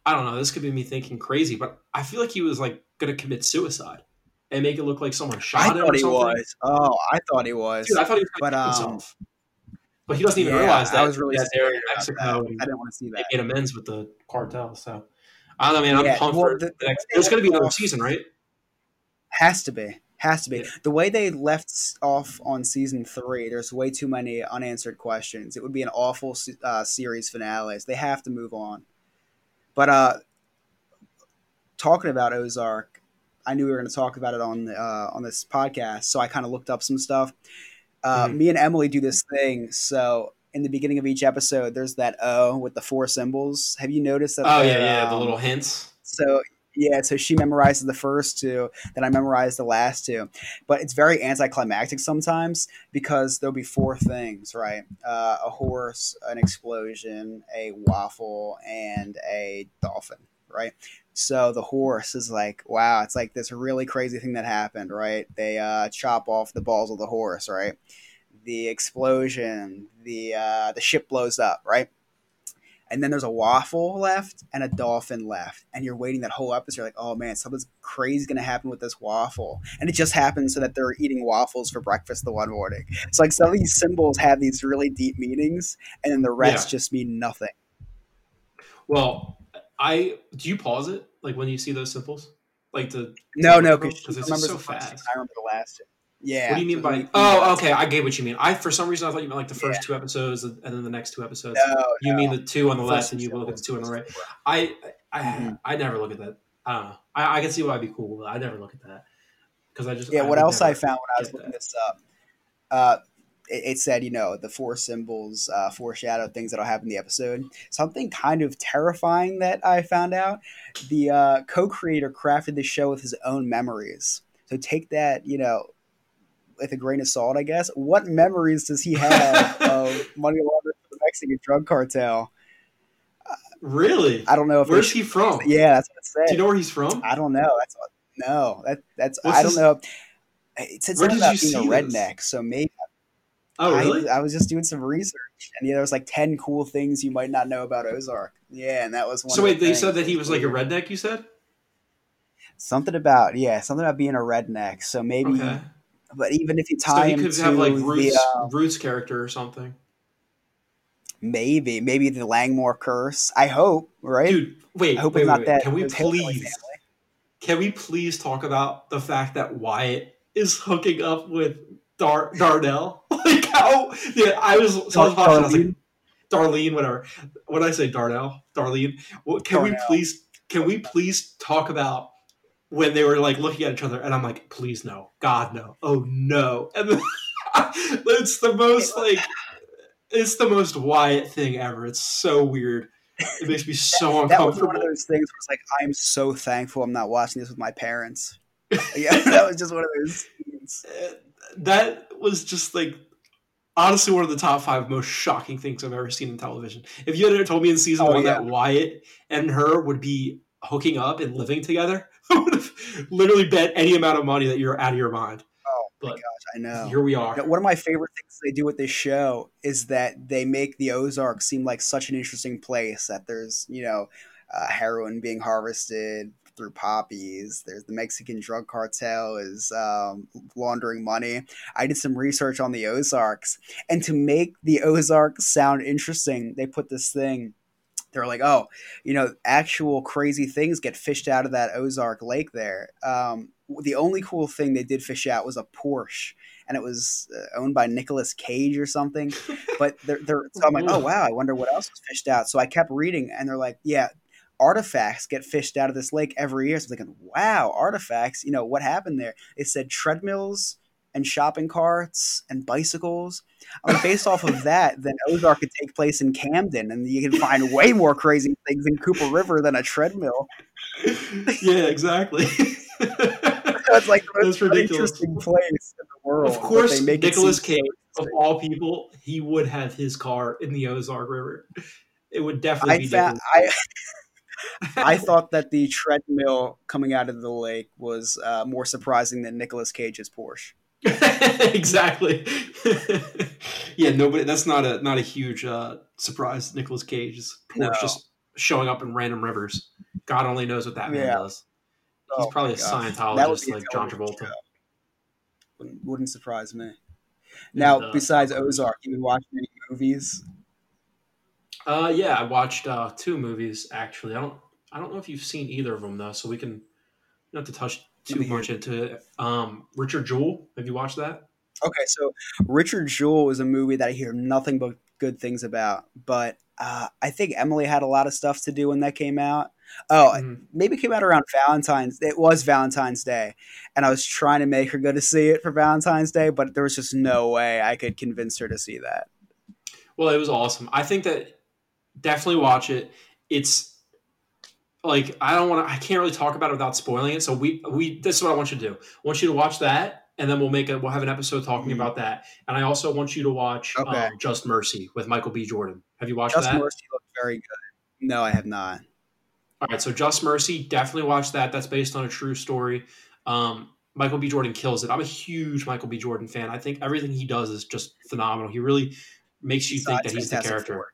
I don't know. This could be me thinking crazy, but I feel like he was like going to commit suicide and make it look like someone shot I him. I thought he was. Oh, I thought he was. Dude, I thought he was but, um, himself. But he doesn't even yeah, realize that. I was really that they're in Mexico. I didn't want to see that. Made amends with the cartel. So I don't know, man. I'm pumped well, for the, the next. There's going to be another season, right? Has to be. Has to be. Yeah. The way they left off on season three, there's way too many unanswered questions. It would be an awful uh, series finale. They have to move on. But uh, talking about Ozark, I knew we were going to talk about it on uh, on this podcast, so I kind of looked up some stuff. Uh, mm-hmm. Me and Emily do this thing. So in the beginning of each episode, there's that O with the four symbols. Have you noticed that? Oh yeah, yeah, um, the little hints. So yeah, so she memorizes the first two, then I memorize the last two. But it's very anticlimactic sometimes because there'll be four things, right? Uh, a horse, an explosion, a waffle, and a dolphin, right? So the horse is like, wow, it's like this really crazy thing that happened, right? They uh, chop off the balls of the horse, right? The explosion, the uh, the ship blows up, right? and then there's a waffle left and a dolphin left, and you're waiting that whole episode. You're like, oh man, something's crazy gonna happen with this waffle, and it just happens so that they're eating waffles for breakfast the one morning. It's like some of these symbols have these really deep meanings, and then the rest Yeah. just mean nothing. Well, I do you pause it like when you see those symbols, like the No, no, because it's so fast. I remember the last. Yeah. What do you mean by? Oh, okay, I get what you mean. I for some reason I thought you meant like the first Yeah. two episodes and then the next two episodes. No, you no. mean the two on the left and you look at the two on the right. I I Mhm. I never look at that. I don't know. I, I can see why it'd be cool, but I never look at that because I just Yeah, I what else I found when I was looking that. this up, uh, it, it said, you know, the four symbols uh, foreshadow things that'll happen in the episode. Something kind of terrifying that I found out the uh, co creator crafted the show with his own memories. So take that, you know, with a grain of salt, I guess. What memories does he have of money laundering for the Mexican drug cartel? Really? I don't know Where's he from? Yeah, that's what it said. Do you know where he's from? I don't know. That's what, no. That that's What's I don't his- know. It said something about being a see this? redneck, so maybe Oh, I, really? was, I was just doing some research, and yeah, there was like ten cool things you might not know about Ozark. Yeah, and that was one. so of the wait, they said that he was like a redneck. You said something about yeah, something about being a redneck. So maybe, okay. but even if you So tie he him could to have like the Ruth's, uh, Ruth's character or something. maybe maybe the Langmore curse. I hope right. Dude, wait, I hope wait, it's wait, not wait. that. Can we please? Can we please talk about the fact that Wyatt is hooking up with Dar- Darnell? like how? Yeah, I was. So I was watching. I was like, Darlene, whatever. When I say Darnell, Darlene, well, can we please? Can we please talk about when they were like looking at each other? And I'm like, please no, God no, oh no, and then, it's the most like. It's the most Wyatt thing ever. It's so weird. It makes me so That was uncomfortable. one of those things where it's like I'm so thankful I'm not watching this with my parents. Yeah, that was just one of those scenes. Uh, That was just like honestly one of the top five most shocking things I've ever seen in television. If you had told me in season Oh, one yeah. that Wyatt and her would be hooking up and living together, I would have literally bet any amount of money that you're out of your mind. Oh my But gosh, I know. Here we are. One of my favorite things they do with this show is that they make the Ozarks seem like such an interesting place. That there's, you know, uh, heroin being harvested through poppies. There's the Mexican drug cartel is um, laundering money. I did some research on the Ozarks, and to make the Ozarks sound interesting, they put this thing. They're like, oh, you know, actual crazy things get fished out of that Ozark Lake there. Um, the only cool thing they did fish out was a Porsche and it was uh, owned by Nicolas Cage or something. But they're, they're so I'm like, oh wow, I wonder what else was fished out. So I kept reading, and they're like, yeah, artifacts get fished out of this lake every year. So I'm thinking, wow, artifacts. You know what happened there? It said treadmills and shopping carts and bicycles. I mean, based off of that, then Ozark could take place in Camden, and you can find way more crazy things in Cooper River than a treadmill. yeah, exactly. It's like the That's most ridiculous. interesting place in the world. of course, they make it Nicolas Cage, so of all people, he would have his car in the Ozark River. It would definitely I be found I I thought that the treadmill coming out of the lake was uh, more surprising than Nicolas Cage's Porsche. exactly. yeah, nobody. That's not a not a huge uh, surprise. Nicolas Cage's Porsche No. just showing up in random rivers. God only knows what that man Yeah. does. He's Oh probably a my gosh. That would Scientologist like John Travolta. show. Wouldn't, wouldn't surprise me. Now, uh, besides Ozark, you been watching any movies? Uh, yeah, I watched uh, two movies actually. I don't I don't know if you've seen either of them though, so we can not to touch too much into it. Um, Richard Jewell, have you watched that? Okay, so Richard Jewell is a movie that I hear nothing but good things about, but uh, I think Emily had a lot of stuff to do when that came out. Oh, Mhm. maybe it came out around Valentine's. It was Valentine's Day, and I was trying to make her go to see it for Valentine's Day, but there was just no way I could convince her to see that. Well, it was awesome. I think that definitely watch it. It's like I don't want to. I can't really talk about it without spoiling it. So we we this is what I want you to do. I want you to watch that, and then we'll make a we'll have an episode talking Mhm. about that. And I also want you to watch Okay. um, Just Mercy with Michael B. Jordan. Have you watched Just that? Just Mercy looked very good. No, I have not. All right, so Just Mercy, definitely watch that. That's based on a true story. Um, Michael B. Jordan kills it. I'm a huge Michael B. Jordan fan. I think everything he does is just phenomenal. He really makes you think that he's the character. Four.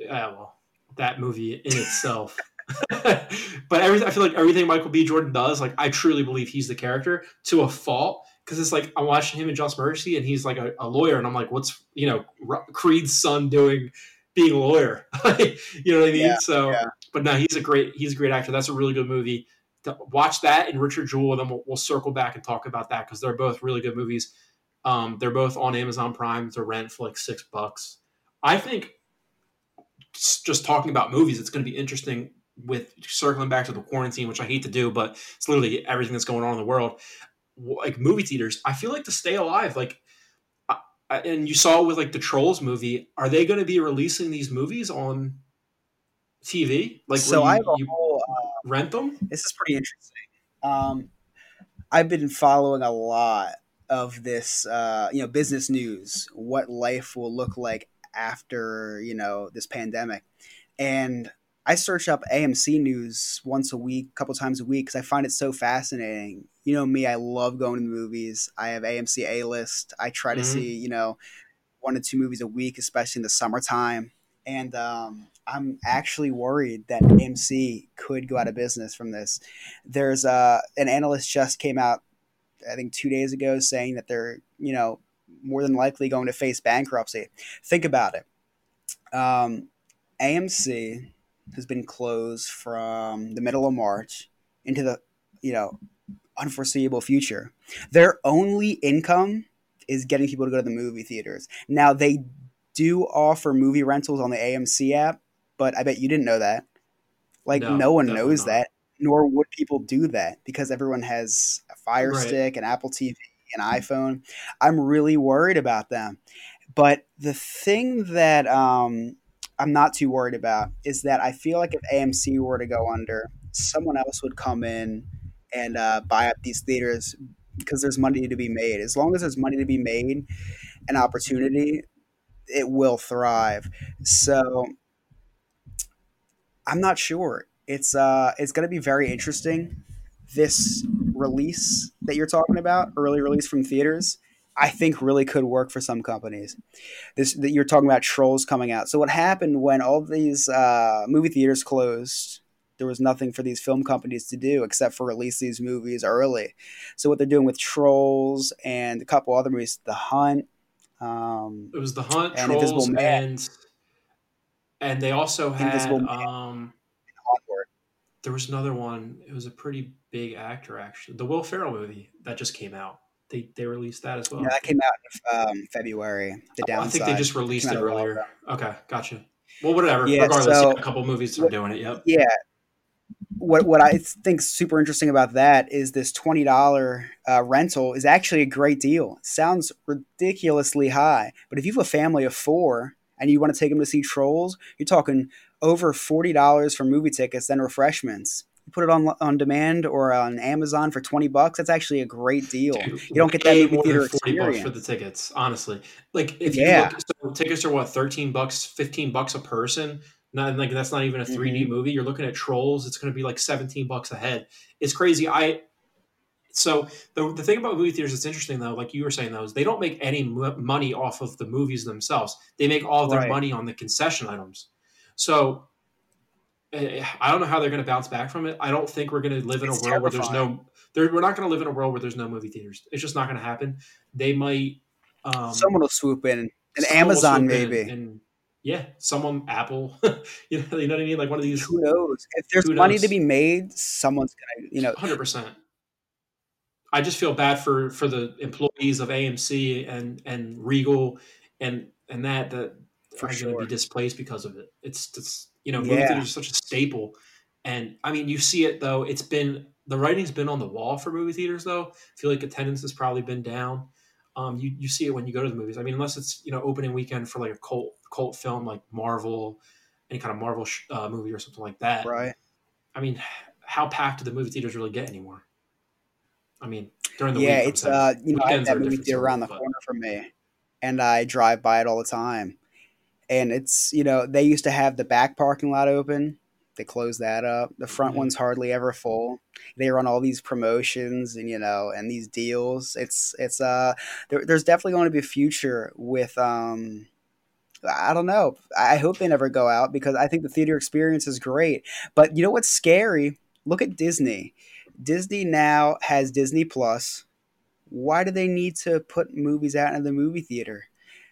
Yeah, well, that movie in itself. but everything I feel like everything Michael B. Jordan does, like I truly believe he's the character to a fault. Because it's like I'm watching him in Just Mercy, and he's like a, a lawyer, and I'm like, what's you know Creed's son doing, being a lawyer? you know what I mean? Yeah, so, yeah. but no, he's a great he's a great actor. That's a really good movie. To watch that and Richard Jewell, and then we'll, we'll circle back and talk about that because they're both really good movies. Um, they're both on Amazon Prime to rent for like six bucks. I think just talking about movies, it's going to be interesting with circling back to the quarantine, which I hate to do, but it's literally everything that's going on in the world. Like movie theaters, I feel like to stay alive, like, and you saw it with like the Trolls movie. Are they going to be releasing these movies on TV? Like, so you, I have a you whole. Uh, rent them? this is pretty interesting. Um, I've been following a lot of this, uh, you know, business news. What life will look like after you know this pandemic, and I search up AMC news once a week, a couple times a week, because I find it so fascinating. You know me, I love going to the movies. I have AMC A list. I try to Mhm. see, you know, one to two movies a week, especially in the summertime. And um, I'm actually worried that AMC could go out of business from this. There's uh, an analyst just came out, I think, two days ago, saying that they're, you know, more than likely going to face bankruptcy. Think about it. Um, AMC has been closed from the middle of March into the, you know, unforeseeable future. Their only income is getting people to go to the movie theaters. Now they do offer movie rentals on the AMC app, but I bet you didn't know that. Like No, no, one knows not. that, nor would people do that because everyone has a Fire Right. Stick, an Apple TV, an iPhone. I'm really worried about them. But the thing that um, I'm not too worried about is that I feel like if AMC were to go under, someone else would come in and uh, buy up these theaters because there's money to be made. As long as there's money to be made, an opportunity, it will thrive. So I'm not sure. It's uh, it's going to be very interesting. This release that you're talking about, early release from theaters, I think really could work for some companies. This that you're talking about trolls coming out. So what happened when all these uh, movie theaters closed? There was nothing for these film companies to do except for release these movies early. So what they're doing with Trolls and a couple other movies, The Hunt, um, It was The Hunt, And Invisible Trolls, Man. and and they also had Invisible um. There was another one. It was a pretty big actor actually. The Will Ferrell movie that just came out. They they released that as well. Yeah, that came out in um, February. The Oh, I think they just released it while earlier. Okay, gotcha. Well, whatever. Yeah, Regardless, so- a couple movies are doing it. Yep. Yeah. What what I think super interesting about that is this twenty dollar uh, rental is actually a great deal. It sounds ridiculously high, but if you have a family of four and you want to take them to see Trolls, you're talking over forty dollars for movie tickets and refreshments. You put it on on demand or on Amazon for twenty bucks. That's actually a great deal. Dude, You don't get that movie more than theater forty bucks for the tickets. Honestly, like if Yeah. you look, so tickets are what thirteen bucks, fifteen bucks a person. Not like that's not even a 3D Mm-hmm. movie. You're looking at Trolls. It's going to be like seventeen bucks a head. It's crazy. I so the the thing about movie theaters that's interesting though, like you were saying though, is they don't make any mo- money off of the movies themselves. They make all their Right. money on the concession items. So. eh, I don't know how they're going to bounce back from it. I don't think we're going to live in It's a world where there's no there, we're not going to live in a world where there's no movie theaters. It's just not going to happen. They might. Um, Someone will swoop in. An someone will Amazon swoop in maybe. and, yeah, someone Apple. you know, you know what I mean? Like one of these. Who knows? If there's money knows? to be made, someone's gonna, you know, Hundred percent. I just feel bad for for the employees of AMC and and Regal and and that that For are going to be displaced because of it. It's it's you know movie Yeah. theaters are such a staple, and I mean you see it though. It's been the writing's been on the wall for movie theaters though. I feel like attendance has probably been down. Um, you you see it when you go to the movies. I mean, unless it's you know opening weekend for like a cult cult film like Marvel, any kind of Marvel sh- uh, movie or something like that. right? I mean, how packed do the movie theaters really get anymore? I mean, during the yeah, week, it's uh, you know, I have that movie theater around the but- corner from me, and I drive by it all the time. And it's you know they used to have the back parking lot open. They closed that up. The front Mhm. one's hardly ever full. They run all these promotions and you know and these deals. It's it's uh there, there's definitely going to be a future with um I don't know. I hope they never go out because I think the theater experience is great. But you know what's scary? Look at Disney. Disney now has Disney Plus. Why do they need to put movies out in the movie theater?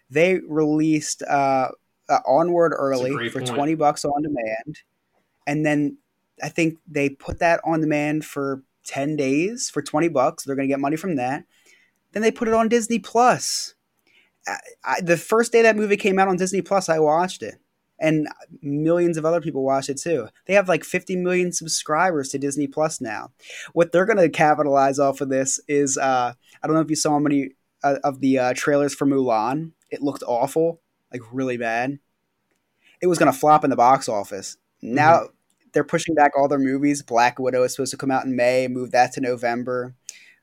They released uh, uh, Onward early for point. 20 bucks on demand. And then I think they put that on demand for 10 days for 20 bucks. They're going to get money from that. Then they put it on Disney Plus. I, I, the first day that movie came out on Disney Plus, I watched it. And millions of other people watch it too. They have like 50 million subscribers to Disney Plus now. What they're going to capitalize off of this is uh, I don't know if you saw many uh, of the uh, trailers for Mulan. It looked awful, like really bad. It was going to flop in the box office. Now mm-hmm. they're pushing back all their movies. Black Widow is supposed to come out in May, move that to November.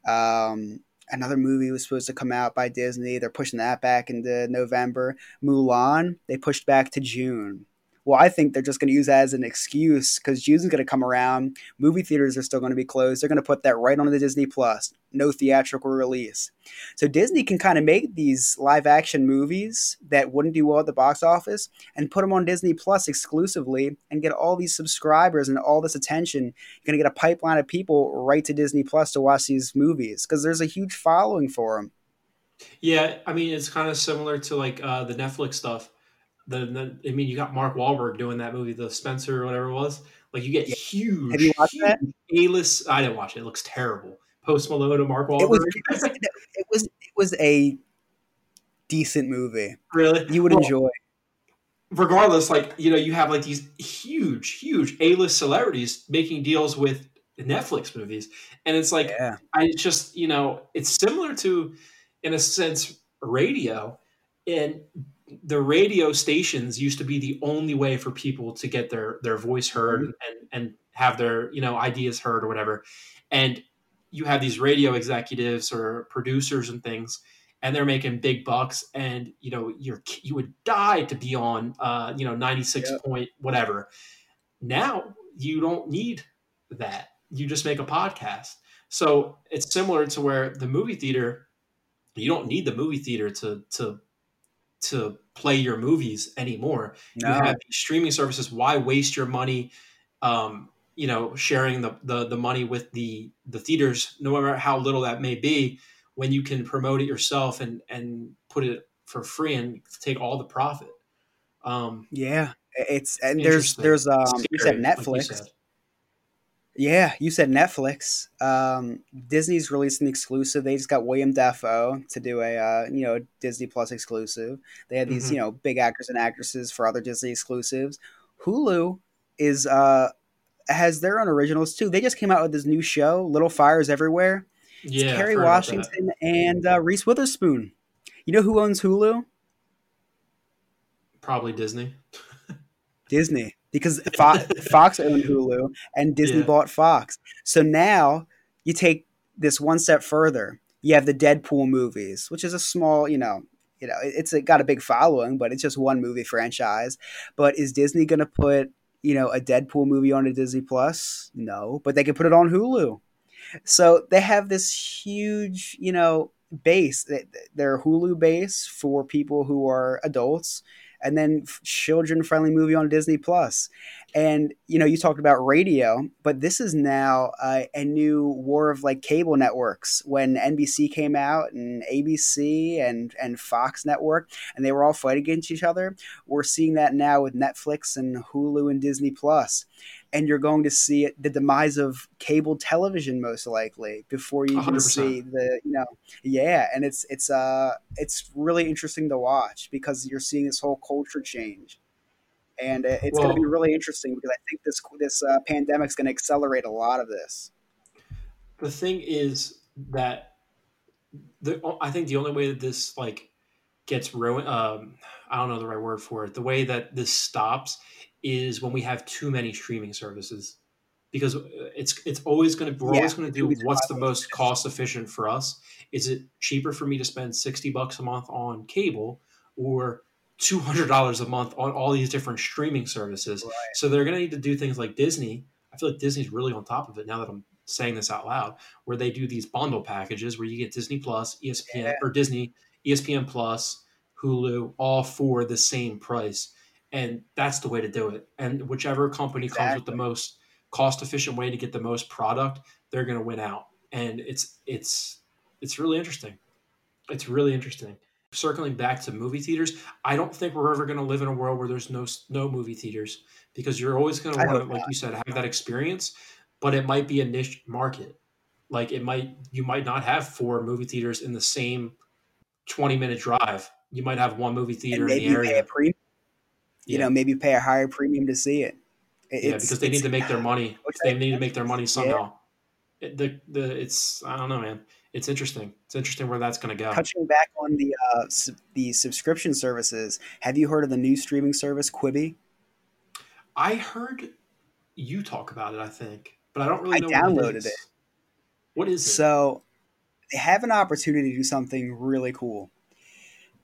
Um, another movie was supposed to come out by Disney. They're pushing that back into November. Mulan, they pushed back to June. Well, I think they're just going to use that as an excuse because June's going to come around. Movie theaters are still going to be closed. They're going to put that right on the Disney Plus. No theatrical release. So Disney can kind of make these live action movies that wouldn't do well at the box office and put them on Disney Plus exclusively and get all these subscribers and all this attention. You're going to get a pipeline of people right to Disney Plus to watch these movies because there's a huge following for them. Yeah, I mean, it's kind of similar to like uh, the Netflix stuff the, the I mean, you got Mark Wahlberg doing that movie, The Spencer or whatever it was. Like you get yeah. huge, Have you watched huge that? A-list. I didn't watch it. It looks terrible. Post Malone and Mark Wahlberg. It was, it was, it was a decent movie. Really, you would well, enjoy. Regardless, like you know, you have like these huge, huge A-list celebrities making deals with Netflix movies, and it's like yeah. I just you know, it's similar to, in a sense, radio, and the radio stations used to be the only way for people to get their their voice heard mm-hmm. and and have their you know ideas heard or whatever and you have these radio executives or producers and things and they're making big bucks and you know you're you would die to be on uh you know 96 yep. point whatever now you don't need that you just make a podcast so it's similar to where the movie theater you don't need the movie theater to to to play your movies anymore. No. You have streaming services. Why waste your money? Um, you know, sharing the, the the money with the the theaters, no matter how little that may be, when you can promote it yourself and and put it for free and take all the profit. Um, yeah, it's and there's there's um you said Netflix. Like you said. Yeah, you said Netflix. Um, Disney's releasing exclusive. They just got William Dafoe to do a uh, you know Disney Plus exclusive. They had these mm-hmm. you know big actors and actresses for other Disney exclusives. Hulu is uh, has their own originals too. They just came out with this new show, Little Fires Everywhere. It's yeah, Kerry Washington and uh, Reese Witherspoon. You know who owns Hulu? Probably Disney. Disney because Fox, Fox owned Hulu and Disney yeah. bought Fox. So now you take this one step further. You have the Deadpool movies, which is a small, you know, you know, it's got a big following, but it's just one movie franchise. But is Disney going to put, you know, a Deadpool movie on a Disney Plus? No, but they can put it on Hulu. So they have this huge, you know, base. Their Hulu base for people who are adults and then children friendly movie on Disney Plus. And you know, you talked about radio, but this is now uh, a new war of like cable networks. When NBC came out and ABC and and Fox Network, and they were all fighting against each other. We're seeing that now with Netflix and Hulu and Disney Plus and you're going to see it, the demise of cable television most likely before you even 100%. see the you know yeah and it's it's uh it's really interesting to watch because you're seeing this whole culture change and it's well, going to be really interesting because I think this this uh, pandemic is going to accelerate a lot of this. The thing is that the I think the only way that this like gets ruined, um, I don't know the right word for it. The way that this stops is when we have too many streaming services because uh, it's it's always going to we're yeah, always going to do what's the most cost efficient for us is it cheaper for me to spend 60 bucks a month on cable or $200 a month on all these different streaming services right. so they're going to need to do things like disney i feel like disney's really on top of it now that i'm saying this out loud where they do these bundle packages where you get disney plus espn yeah. or disney espn plus Hulu, all for the same price. And that's the way to do it. And whichever company exactly. comes with the most cost efficient way to get the most product, they're going to win out. And it's it's it's really interesting. It's really interesting. Circling back to movie theaters, I don't think we're ever going to live in a world where there's no no movie theaters because you're always going to want to, like you said, have that experience. But it might be a niche market. Like it might, you might not have four movie theaters in the same twenty minute drive. You might have one movie theater in the area. You yeah. know, maybe pay a higher premium to see it. It's, yeah, because they need to make their money. They need to make their money somehow. Yeah. It, the the it's I don't know, man it's interesting. It's interesting where that's going to go. Touching back on the uh, the subscription services, have you heard of the new streaming service Quibi? I heard you talk about it. I think, but I don't really. know I downloaded what it, it. What is it? So they have an opportunity to do something really cool.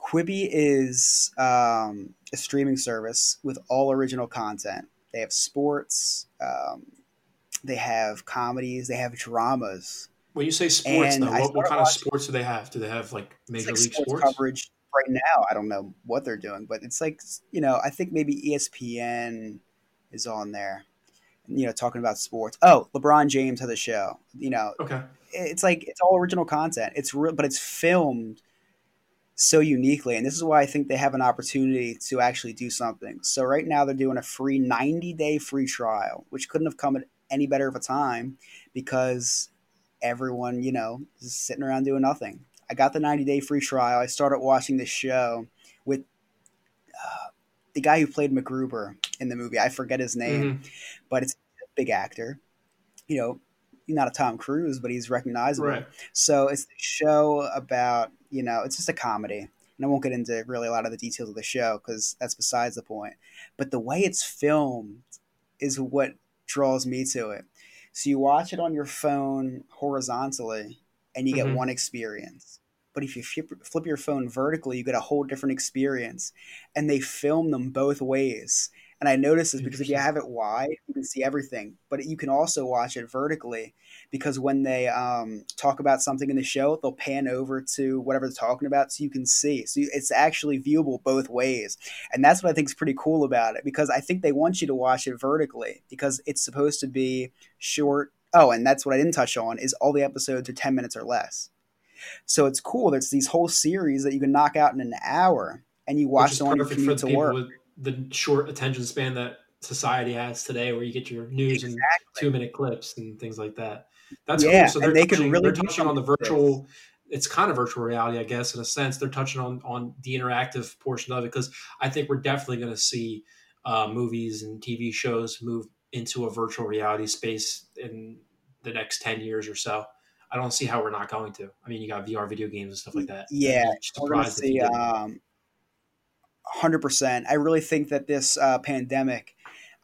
Quibi is um, a streaming service with all original content. They have sports, um, they have comedies, they have dramas. When you say sports, though, what, what kind of sports do they have? Do they have like major like league sports, sports coverage? Right now, I don't know what they're doing, but it's like you know, I think maybe ESPN is on there. You know, talking about sports. Oh, LeBron James has a show. You know, okay. It's like it's all original content. It's real, but it's filmed so uniquely, and this is why I think they have an opportunity to actually do something. So right now, they're doing a free ninety day free trial, which couldn't have come at any better of a time because everyone, you know, is sitting around doing nothing. I got the 90 day free trial. I started watching this show with uh, the guy who played MacGruber in the movie. I forget his name, mm-hmm. but it's a big actor. You know, not a Tom Cruise, but he's recognizable. Right. So it's the show about, you know, it's just a comedy. And I won't get into really a lot of the details of the show because that's besides the point. But the way it's filmed is what draws me to it. So you watch it on your phone horizontally and you get mm-hmm. one experience. But if you flip your phone vertically, you get a whole different experience. And they film them both ways. And I notice this because if you have it wide, you can see everything. But you can also watch it vertically because when they um, talk about something in the show, they'll pan over to whatever they're talking about so you can see. So it's actually viewable both ways. And that's what I think is pretty cool about it because I think they want you to watch it vertically because it's supposed to be short. Oh, and that's what I didn't touch on is all the episodes are 10 minutes or less. So it's cool. There's these whole series that you can knock out in an hour and you watch them on your commute to work. With- the short attention span that society has today, where you get your news exactly. in two minute clips and things like that. That's yeah, cool. So they're, they touching, really they're touching on the virtual. It's kind of virtual reality, I guess, in a sense. They're touching on on the interactive portion of it because I think we're definitely going to see uh, movies and TV shows move into a virtual reality space in the next ten years or so. I don't see how we're not going to. I mean, you got VR video games and stuff like that. Yeah, we're going to see. Um, 100%. I really think that this uh, pandemic,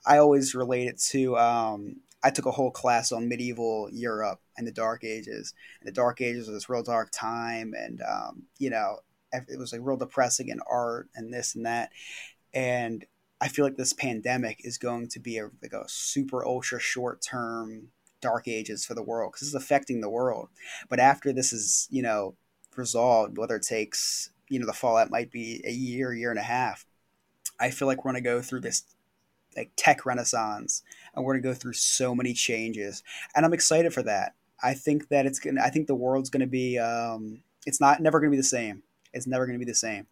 I always relate it to. Um, I took a whole class on medieval Europe and the Dark Ages. And the Dark Ages was this real dark time, and um, you know, it was like real depressing in art and this and that. And I feel like this pandemic is going to be a like a super ultra short term dark ages for the world because it's affecting the world. But after this is you know resolved, whether it takes you know the fallout might be a year, year and a half. I feel like we're going to go through this like tech renaissance, and we're going to go through so many changes, and I'm excited for that. I think that it's gonna. I think the world's going to be. Um, it's not never going to be the same. It's never going to be the same.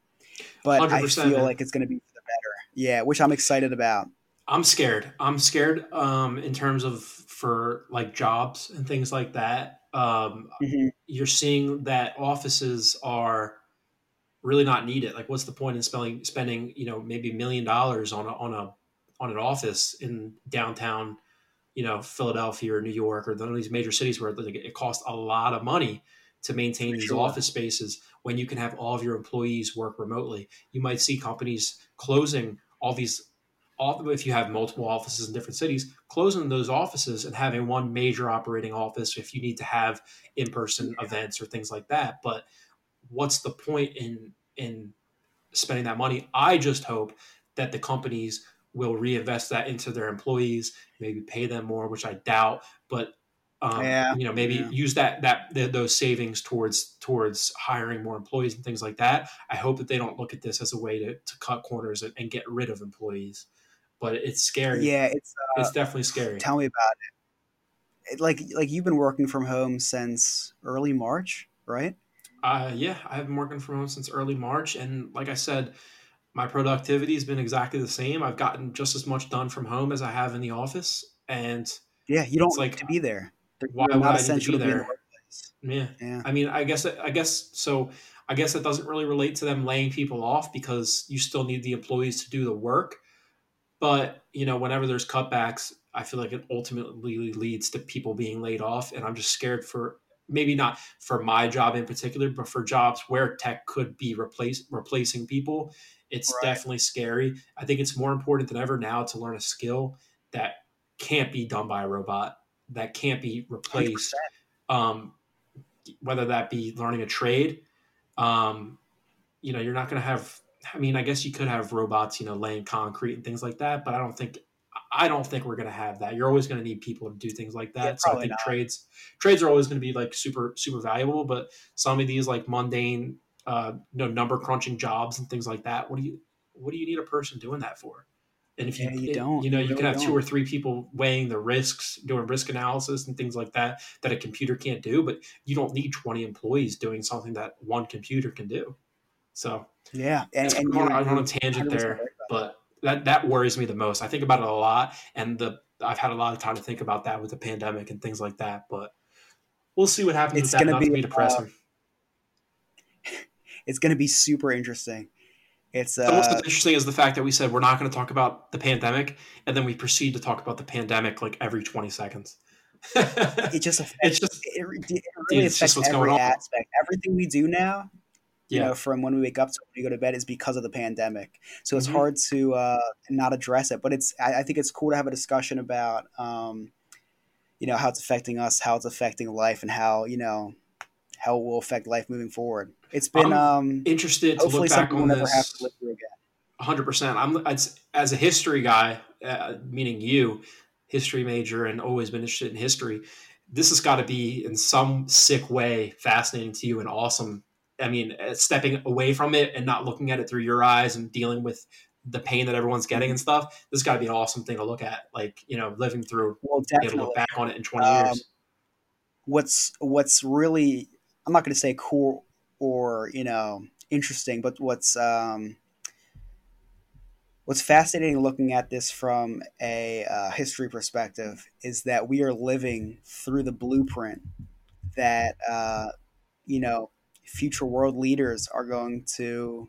But I feel man. like it's going to be for the better. Yeah, which I'm excited about. I'm scared. I'm scared um, in terms of for like jobs and things like that. Um, mm-hmm. You're seeing that offices are really not needed. Like, what's the point in spending spending you know maybe a million dollars on a on a on an office in downtown, you know, Philadelphia or New York or one of these major cities where it costs a lot of money to maintain these sure. office spaces when you can have all of your employees work remotely. You might see companies closing all these all, if you have multiple offices in different cities, closing those offices and having one major operating office if you need to have in-person yeah. events or things like that. But what's the point in in spending that money? I just hope that the companies will reinvest that into their employees, maybe pay them more, which I doubt. But um, yeah, you know maybe yeah. use that that the, those savings towards towards hiring more employees and things like that i hope that they don't look at this as a way to, to cut corners and, and get rid of employees but it's scary yeah it's uh, it's definitely scary tell me about it. it like like you've been working from home since early march right uh yeah i've been working from home since early march and like i said my productivity has been exactly the same i've gotten just as much done from home as i have in the office and yeah you don't like to be there why would I need to be there? yeah. yeah. I mean, I guess I guess so. I guess it doesn't really relate to them laying people off because you still need the employees to do the work. But you know, whenever there's cutbacks, I feel like it ultimately leads to people being laid off, and I'm just scared for maybe not for my job in particular, but for jobs where tech could be replace replacing people. It's right. definitely scary. I think it's more important than ever now to learn a skill that can't be done by a robot that can't be replaced. Um, whether that be learning a trade, um, you know, you're not going to have. I mean, I guess you could have robots, you know, laying concrete and things like that, but I don't think I don't think we're going to have that. You're always going to need people to do things like that. Yeah, so I think not. trades trades are always going to be like super super valuable, but some of these like mundane, uh, you know, number crunching jobs and things like that. What do you what do you need a person doing that for? And if you, yeah, you don't, you know, you, you really can have don't. two or three people weighing the risks, doing risk analysis and things like that, that a computer can't do. But you don't need 20 employees doing something that one computer can do. So, yeah. And, and I'm, on, on a tangent there, but that, that worries me the most. I think about it a lot. And the I've had a lot of time to think about that with the pandemic and things like that. But we'll see what happens it's going that. Be, to be depressing. Uh, it's going to be super interesting it's uh, what's interesting is the fact that we said we're not going to talk about the pandemic, and then we proceed to talk about the pandemic like every twenty seconds. it just affects, it's just it, it really dude, affects every aspect. Everything we do now, you yeah. know, from when we wake up to when we go to bed, is because of the pandemic. So it's mm-hmm. hard to uh, not address it. But it's I, I, think it's cool to have a discussion about, um, you know, how it's affecting us, how it's affecting life, and how you know how it will affect life moving forward. It's been um, interested to look back on this. Hundred percent. I'm as, as a history guy, uh, meaning you, history major, and always been interested in history. This has got to be in some sick way fascinating to you and awesome. I mean, uh, stepping away from it and not looking at it through your eyes and dealing with the pain that everyone's getting and stuff. This has got to be an awesome thing to look at. Like you know, living through, well, definitely. able to look back on it in twenty um, years. What's what's really I'm not going to say cool or you know interesting, but what's um, what's fascinating looking at this from a uh, history perspective is that we are living through the blueprint that uh, you know future world leaders are going to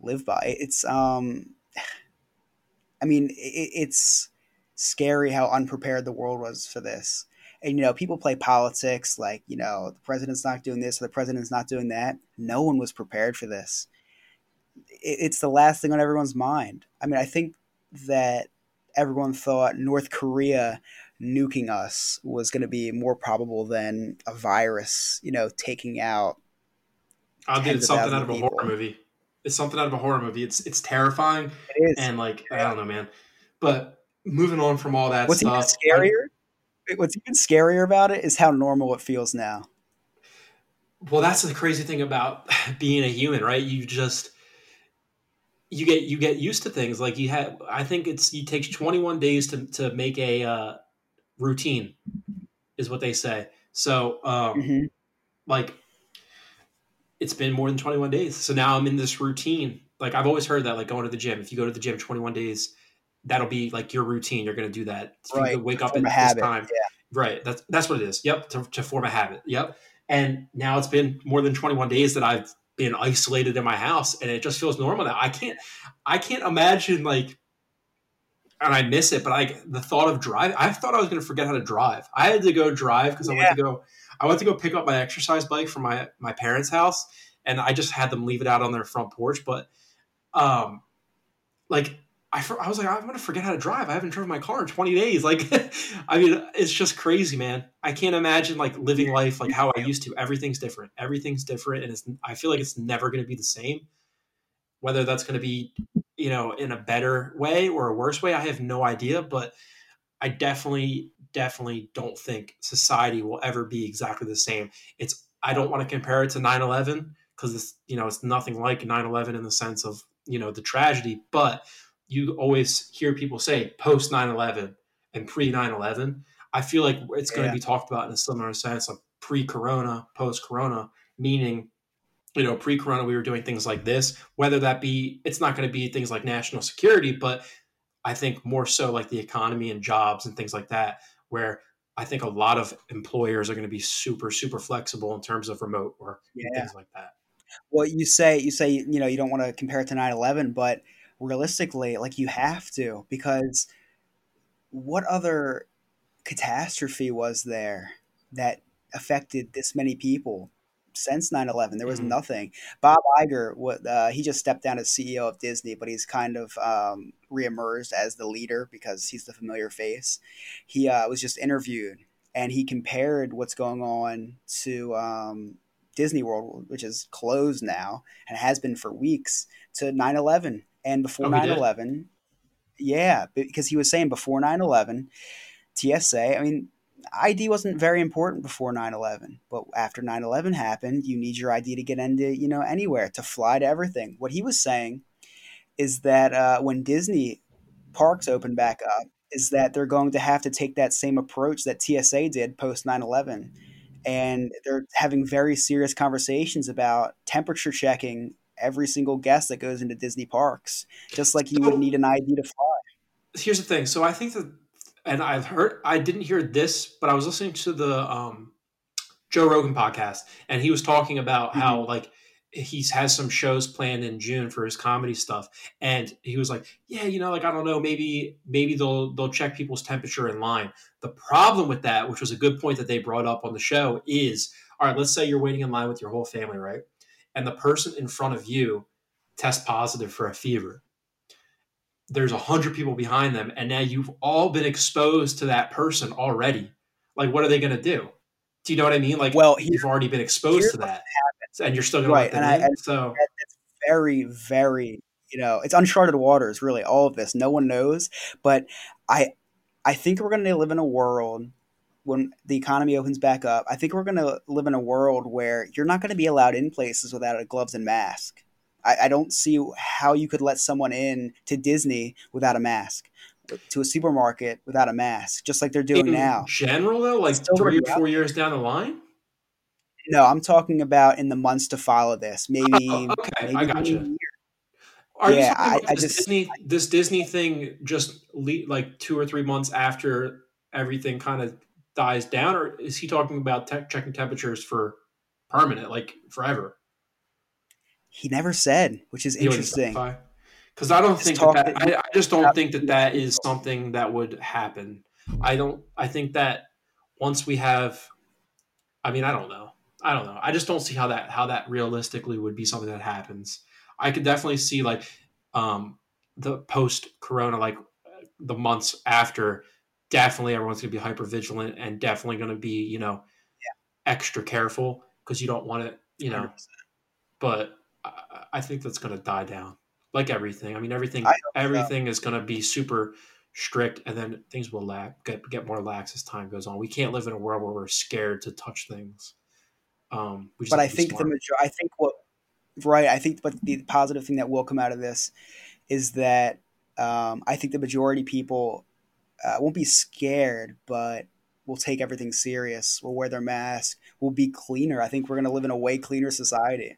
live by. It's um, I mean, it, it's scary how unprepared the world was for this and you know people play politics like you know the president's not doing this or the president's not doing that. No one was prepared for this. It's the last thing on everyone's mind. I mean i think that everyone thought north korea nuking us was going to be more probable than a virus you know taking out i did something out of a people. horror movie. It's something out of a horror movie. It's it's terrifying it is. and like i don't know man. But moving on from all that what's stuff even scarier what's even scarier about it is how normal it feels now. Well, that's the crazy thing about being a human, right? You just you get you get used to things. Like you have, I think it's it takes 21 days to to make a uh, routine, is what they say. So, um, mm-hmm. like, it's been more than 21 days. So now I'm in this routine. Like I've always heard that, like going to the gym. If you go to the gym 21 days, that'll be like your routine. You're going to do that. Right. Wake up at this time. Yeah. Right. That's that's what it is. Yep. To, to form a habit. Yep. And now it's been more than 21 days that I've been isolated in my house, and it just feels normal now. I can't. I can't imagine like. And I miss it, but like the thought of drive. I thought I was going to forget how to drive. I had to go drive because yeah. I went to go. I went to go pick up my exercise bike from my my parents' house, and I just had them leave it out on their front porch. But, um, like I, I was like, I'm going to forget how to drive. I haven't driven my car in 20 days. Like, I mean, it's just crazy, man. I can't imagine like living life like how I used to. Everything's different. Everything's different. And it's, I feel like it's never going to be the same. Whether that's going to be, you know, in a better way or a worse way, I have no idea. But I definitely definitely don't think society will ever be exactly the same. It's I don't want to compare it to 9/11 because it's you know it's nothing like 9/11 in the sense of you know the tragedy, but you always hear people say post 9/11 and pre 9/11. I feel like it's going to be talked about in a similar sense of pre-corona, post-corona, meaning you know pre-corona we were doing things like this whether that be it's not going to be things like national security but i think more so like the economy and jobs and things like that where i think a lot of employers are going to be super super flexible in terms of remote work yeah. and things like that well you say you say you know you don't want to compare it to 9-11 but realistically like you have to because what other catastrophe was there that affected this many people since 9-11 there was mm-hmm. nothing. Bob Iger what uh, he just stepped down as ceo of disney but he's kind of um, reemerged as the leader because he's the familiar face. He uh, was just interviewed and he compared what's going on to um, disney world which is closed now and has been for weeks to 9-11 and before oh, 9-11 yeah because he was saying before 9-11 tsa i mean ID wasn't very important before 9/11, but after 9/11 happened, you need your ID to get into, you know, anywhere, to fly to everything. What he was saying is that uh, when Disney parks open back up, is that they're going to have to take that same approach that TSA did post 9/11, and they're having very serious conversations about temperature checking every single guest that goes into Disney parks, just like you would need an ID to fly. Here's the thing. So I think that and I've heard I didn't hear this, but I was listening to the um, Joe Rogan podcast, and he was talking about mm-hmm. how like he has some shows planned in June for his comedy stuff, and he was like, "Yeah, you know, like I don't know, maybe maybe they'll they'll check people's temperature in line." The problem with that, which was a good point that they brought up on the show, is all right. Let's say you're waiting in line with your whole family, right, and the person in front of you tests positive for a fever there's a hundred people behind them, and now you've all been exposed to that person already. Like, what are they going to do? Do you know what I mean? Like, well, you've already been exposed to that, and you're still going right. to let them and in. I, so it's very, very, you know, it's uncharted waters. Really, all of this, no one knows. But I, I think we're going to live in a world when the economy opens back up. I think we're going to live in a world where you're not going to be allowed in places without a gloves and mask. I, I don't see how you could let someone in to Disney without a mask to a supermarket without a mask, just like they're doing in now. General though, like three or four years down the line. No, I'm talking about in the months to follow this. Oh, maybe. Oh, okay, maybe I got you. Are yeah, you I, I just Disney, this Disney thing just le- like two or three months after everything kind of dies down, or is he talking about te- checking temperatures for permanent, like forever? He never said, which is interesting. Because I don't think that, that I, I, just don't think that that is something that would happen. I don't. I think that once we have, I mean, I don't know. I don't know. I just don't see how that how that realistically would be something that happens. I could definitely see like um, the post Corona, like the months after. Definitely, everyone's gonna be hyper vigilant and definitely gonna be you know yeah. extra careful because you don't want to you know. 100%. But I think that's going to die down, like everything. I mean, everything everything so. is going to be super strict, and then things will get get more lax as time goes on. We can't live in a world where we're scared to touch things. Um, but I think smart. the major, I think what right, I think, but the positive thing that will come out of this is that um, I think the majority people uh, won't be scared, but we'll take everything serious. We'll wear their mask. We'll be cleaner. I think we're going to live in a way cleaner society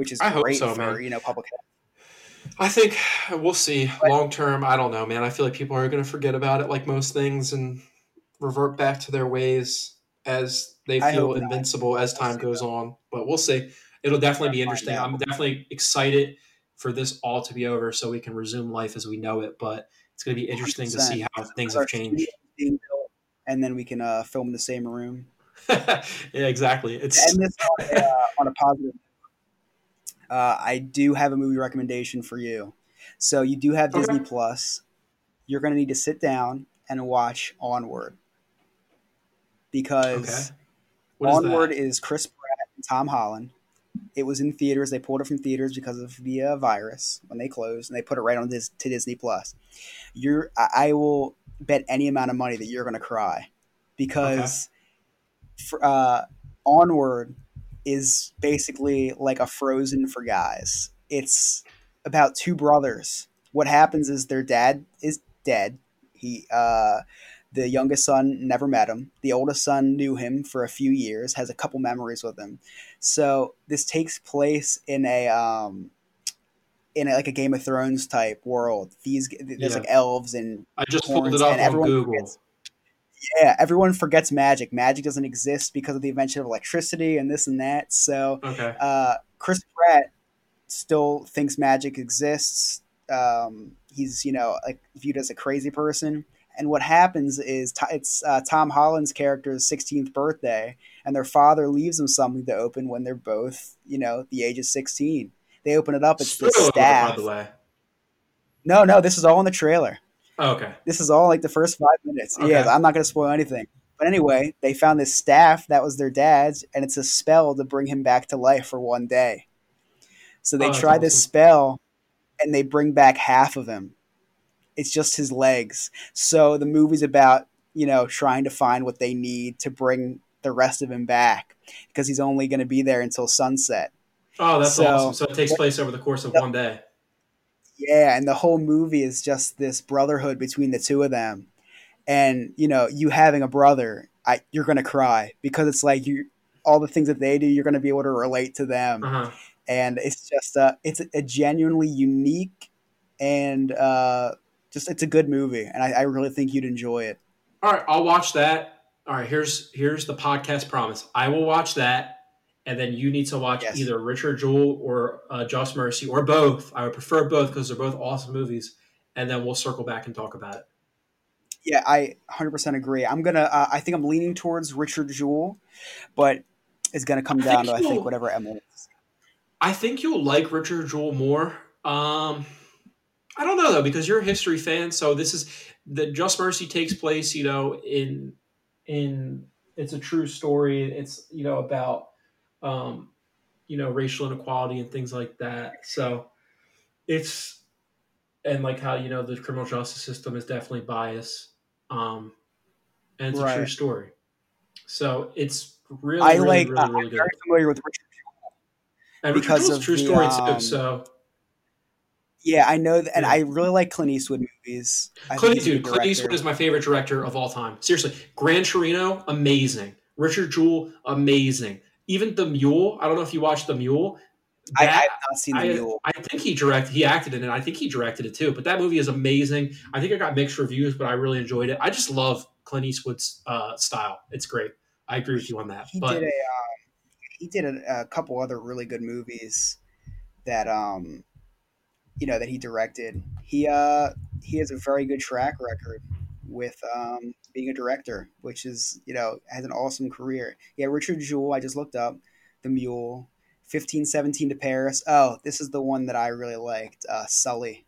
which is I great so, for man. you know public health. I think we'll see. Long term, I don't know, man. I feel like people are going to forget about it, like most things, and revert back to their ways as they feel invincible not. as time goes on. But we'll see. It'll definitely be interesting. I'm definitely excited for this all to be over, so we can resume life as we know it. But it's going to be interesting 100%. to see how things have changed. And then we can uh, film in the same room. yeah, exactly. It's and this on a, uh, on a positive uh, I do have a movie recommendation for you. So you do have Disney Plus. You're going to need to sit down and watch Onward because okay. Onward is, is, Chris Pratt and Tom Holland. It was in theaters. They pulled it from theaters because of the uh, virus when they closed, and they put it right on this to Disney Plus. You're, I, I will bet any amount of money that you're going to cry because for, uh, Onward is basically like a Frozen for guys. It's about two brothers. What happens is their dad is dead. He uh, the youngest son never met him. The oldest son knew him for a few years, has a couple memories with him. So this takes place in a um, in a, like a Game of Thrones type world. These there's Yeah. like elves and I just pulled it up on Google. forgets- yeah, everyone forgets magic. Magic doesn't exist because of the invention of electricity and this and that. So Okay. uh, Chris Pratt still thinks magic exists. Um, he's you know like viewed as a crazy person. And what happens is it's uh, Tom Holland's character's 16th birthday, and their father leaves them something to open when they're both you know the age of 16. They open it up. It's the Spoiler alert, staff. by the way. No, no, this is all in the trailer. Oh, okay. This is all like the first five minutes. Okay. Yeah, I'm not going to spoil anything. But anyway, they found this staff that was their dad's, and it's a spell to bring him back to life for one day. So they Oh, try this spell, and they bring back half of him. It's just his legs. So the movie's about you know trying to find what they need to bring the rest of him back because he's only going to be there until sunset. Oh, that's So- awesome. So it takes place over the course of one day. Yeah, and the whole movie is just this brotherhood between the two of them. And you know, you having a brother, I, you're gonna cry because it's like you all the things that they do, you're gonna be able to relate to them, Uh huh. and it's just uh, it's a genuinely unique and uh, just it's a good movie, and I, I really think you'd enjoy it. All right, I'll watch that. All right, here's here's the podcast promise. I will watch that, and then you need to watch Yes. either Richard Jewell or uh, Just Mercy or both. I would prefer both because they're both awesome movies, and then we'll circle back and talk about it. Yeah, I 100% agree. I'm gonna. Uh, I think I'm leaning towards Richard Jewell, but it's gonna come down think to I think whatever Emily. I think you'll like Richard Jewell more. Um, I don't know though because you're a history fan. So this is the Just Mercy takes place, you know, in in it's a true story. It's you know about um, you know racial inequality and things like that. So it's and like how you know the criminal justice system is definitely biased. Um, and it's a true story. So it's really, I really, like. really, uh, really I'm good. very familiar with Richard. And Richard because Jewell's of true the, story um, too. So Yeah, I know, that, and Yeah. I really like Clint Eastwood movies. I Clint, dude, Clint. Eastwood is my favorite director of all time. Seriously, Gran Torino, amazing. Richard Jewell, amazing. Even The Mule. I don't know if you watched The Mule. I, I have not seen the I, Mule. I think he directed. He acted in it. I think he directed it too. But that movie is amazing. I think I got mixed reviews, but I really enjoyed it. I just love Clint Eastwood's uh, style. It's great. I agree with you on that. He but did a um, he did a, a couple other really good movies that um you know that he directed. He uh he has a very good track record with um being a director, which is you know has an awesome career. Yeah, Richard Jewell. I just looked up the Mule. 1517 to Paris. Oh, this is the one that I really liked. Uh, Sully.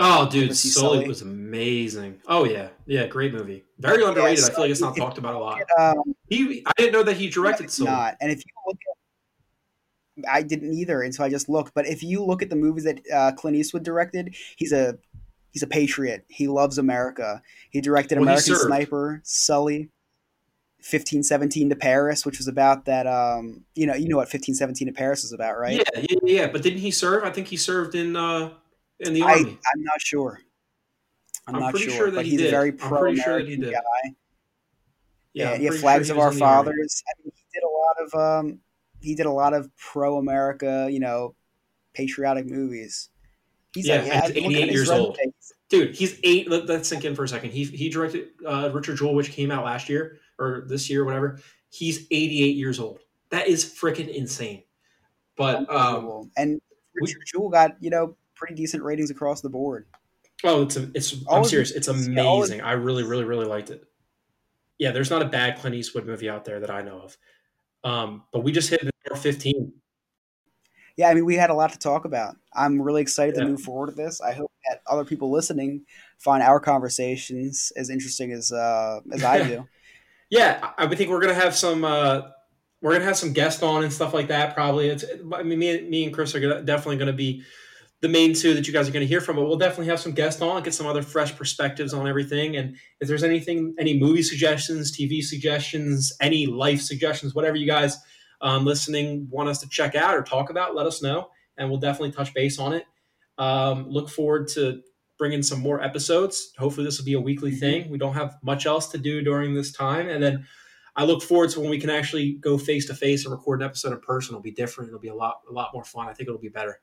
oh, dude, Sully, Sully? was amazing. Oh yeah, yeah, great movie. Very underrated. I feel like it's not talked about a lot. Um, He, I didn't know that he directed it's Sully. not. And if you look at, I didn't either, and so I just looked. But if you look at the movies that uh, Clint Eastwood directed, he's a he's a patriot. He loves America. He directed Well, American served. Sniper, Sully, fifteen seventeen to Paris, which was about that. Um, you know, you know what fifteen seventeen to Paris is about, right? Yeah, yeah, yeah. But didn't he serve? I think he served in uh in the I, army. I'm not sure. I'm, I'm not sure, sure that but he he's a did. very pro pretty sure he guy. Yeah, Yeah, yeah, flags sure of our was in the army. fathers. I mean, he did a lot of um, he did a lot of pro America, you know, patriotic movies. He's Yeah, like, and he's look at 88 years old. Dude, he's eight. Let, let's sink in for a second. He he directed uh, Richard Jewell, which came out last year or this year, whatever. He's 88 years old. That is freaking insane. But um, and we- Richard Jewell got you know pretty decent ratings across the board. oh, it's a, it's. All I'm serious. It's yeah, amazing. I really, really, really liked it. Yeah, there's not a bad Clint Eastwood movie out there that I know of. Um, but we just hit the 15. Yeah, I mean, we had a lot to talk about. I'm really excited Yeah. to move forward with this. I hope that other people listening find our conversations as interesting as uh, as I do. Yeah, I think we're gonna have some. Uh, we're gonna have some guests on and stuff like that. Probably, it's. I mean, me, me and Chris are gonna, definitely gonna be the main two that you guys are going to hear from, but we'll definitely have some guests on, and get some other fresh perspectives on everything. And if there's anything, any movie suggestions, TV suggestions, any life suggestions, whatever you guys um, listening want us to check out or talk about, let us know, and we'll definitely touch base on it. Um, look forward to bringing some more episodes. Hopefully, this will be a weekly mm-hmm. thing. We don't have much else to do during this time, and then I look forward to when we can actually go face to face and record an episode in person. It'll be different. It'll be a lot, a lot more fun. I think it'll be better.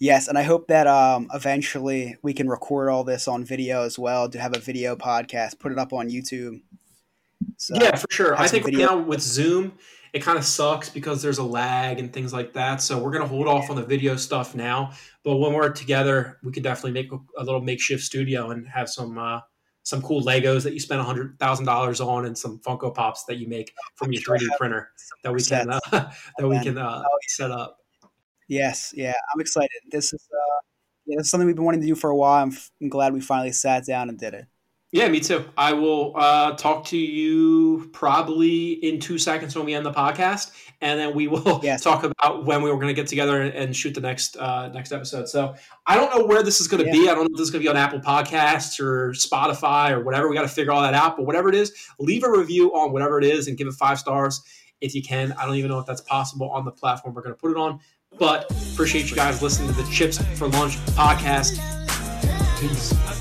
Yes, and I hope that um, eventually we can record all this on video as well to have a video podcast, put it up on YouTube. So, yeah, for sure. I think video- now with Zoom, it kind of sucks because there's a lag and things like that. So we're gonna hold off on the video stuff now. But when we're together, we could definitely make a, little makeshift studio and have some uh, some cool Legos that you spend a hundred thousand dollars on and some Funko Pops that you make from your 3D printer that we can uh, that we can uh, set up. Yes, yeah, I'm excited. This is uh, yeah, this is something we've been wanting to do for a while. I'm, f- I'm glad we finally sat down and did it. Yeah, me too. I will uh, talk to you probably in two seconds when we end the podcast, and then we will yes. talk about when we were going to get together and, shoot the next uh, next episode. So I don't know where this is going to yeah. be. I don't know if this is going to be on Apple Podcasts or Spotify or whatever. We got to figure all that out. But whatever it is, leave a review on whatever it is and give it five stars if you can. I don't even know if that's possible on the platform we're going to put it on. But appreciate you guys listening to the Chips for Lunch podcast. Peace.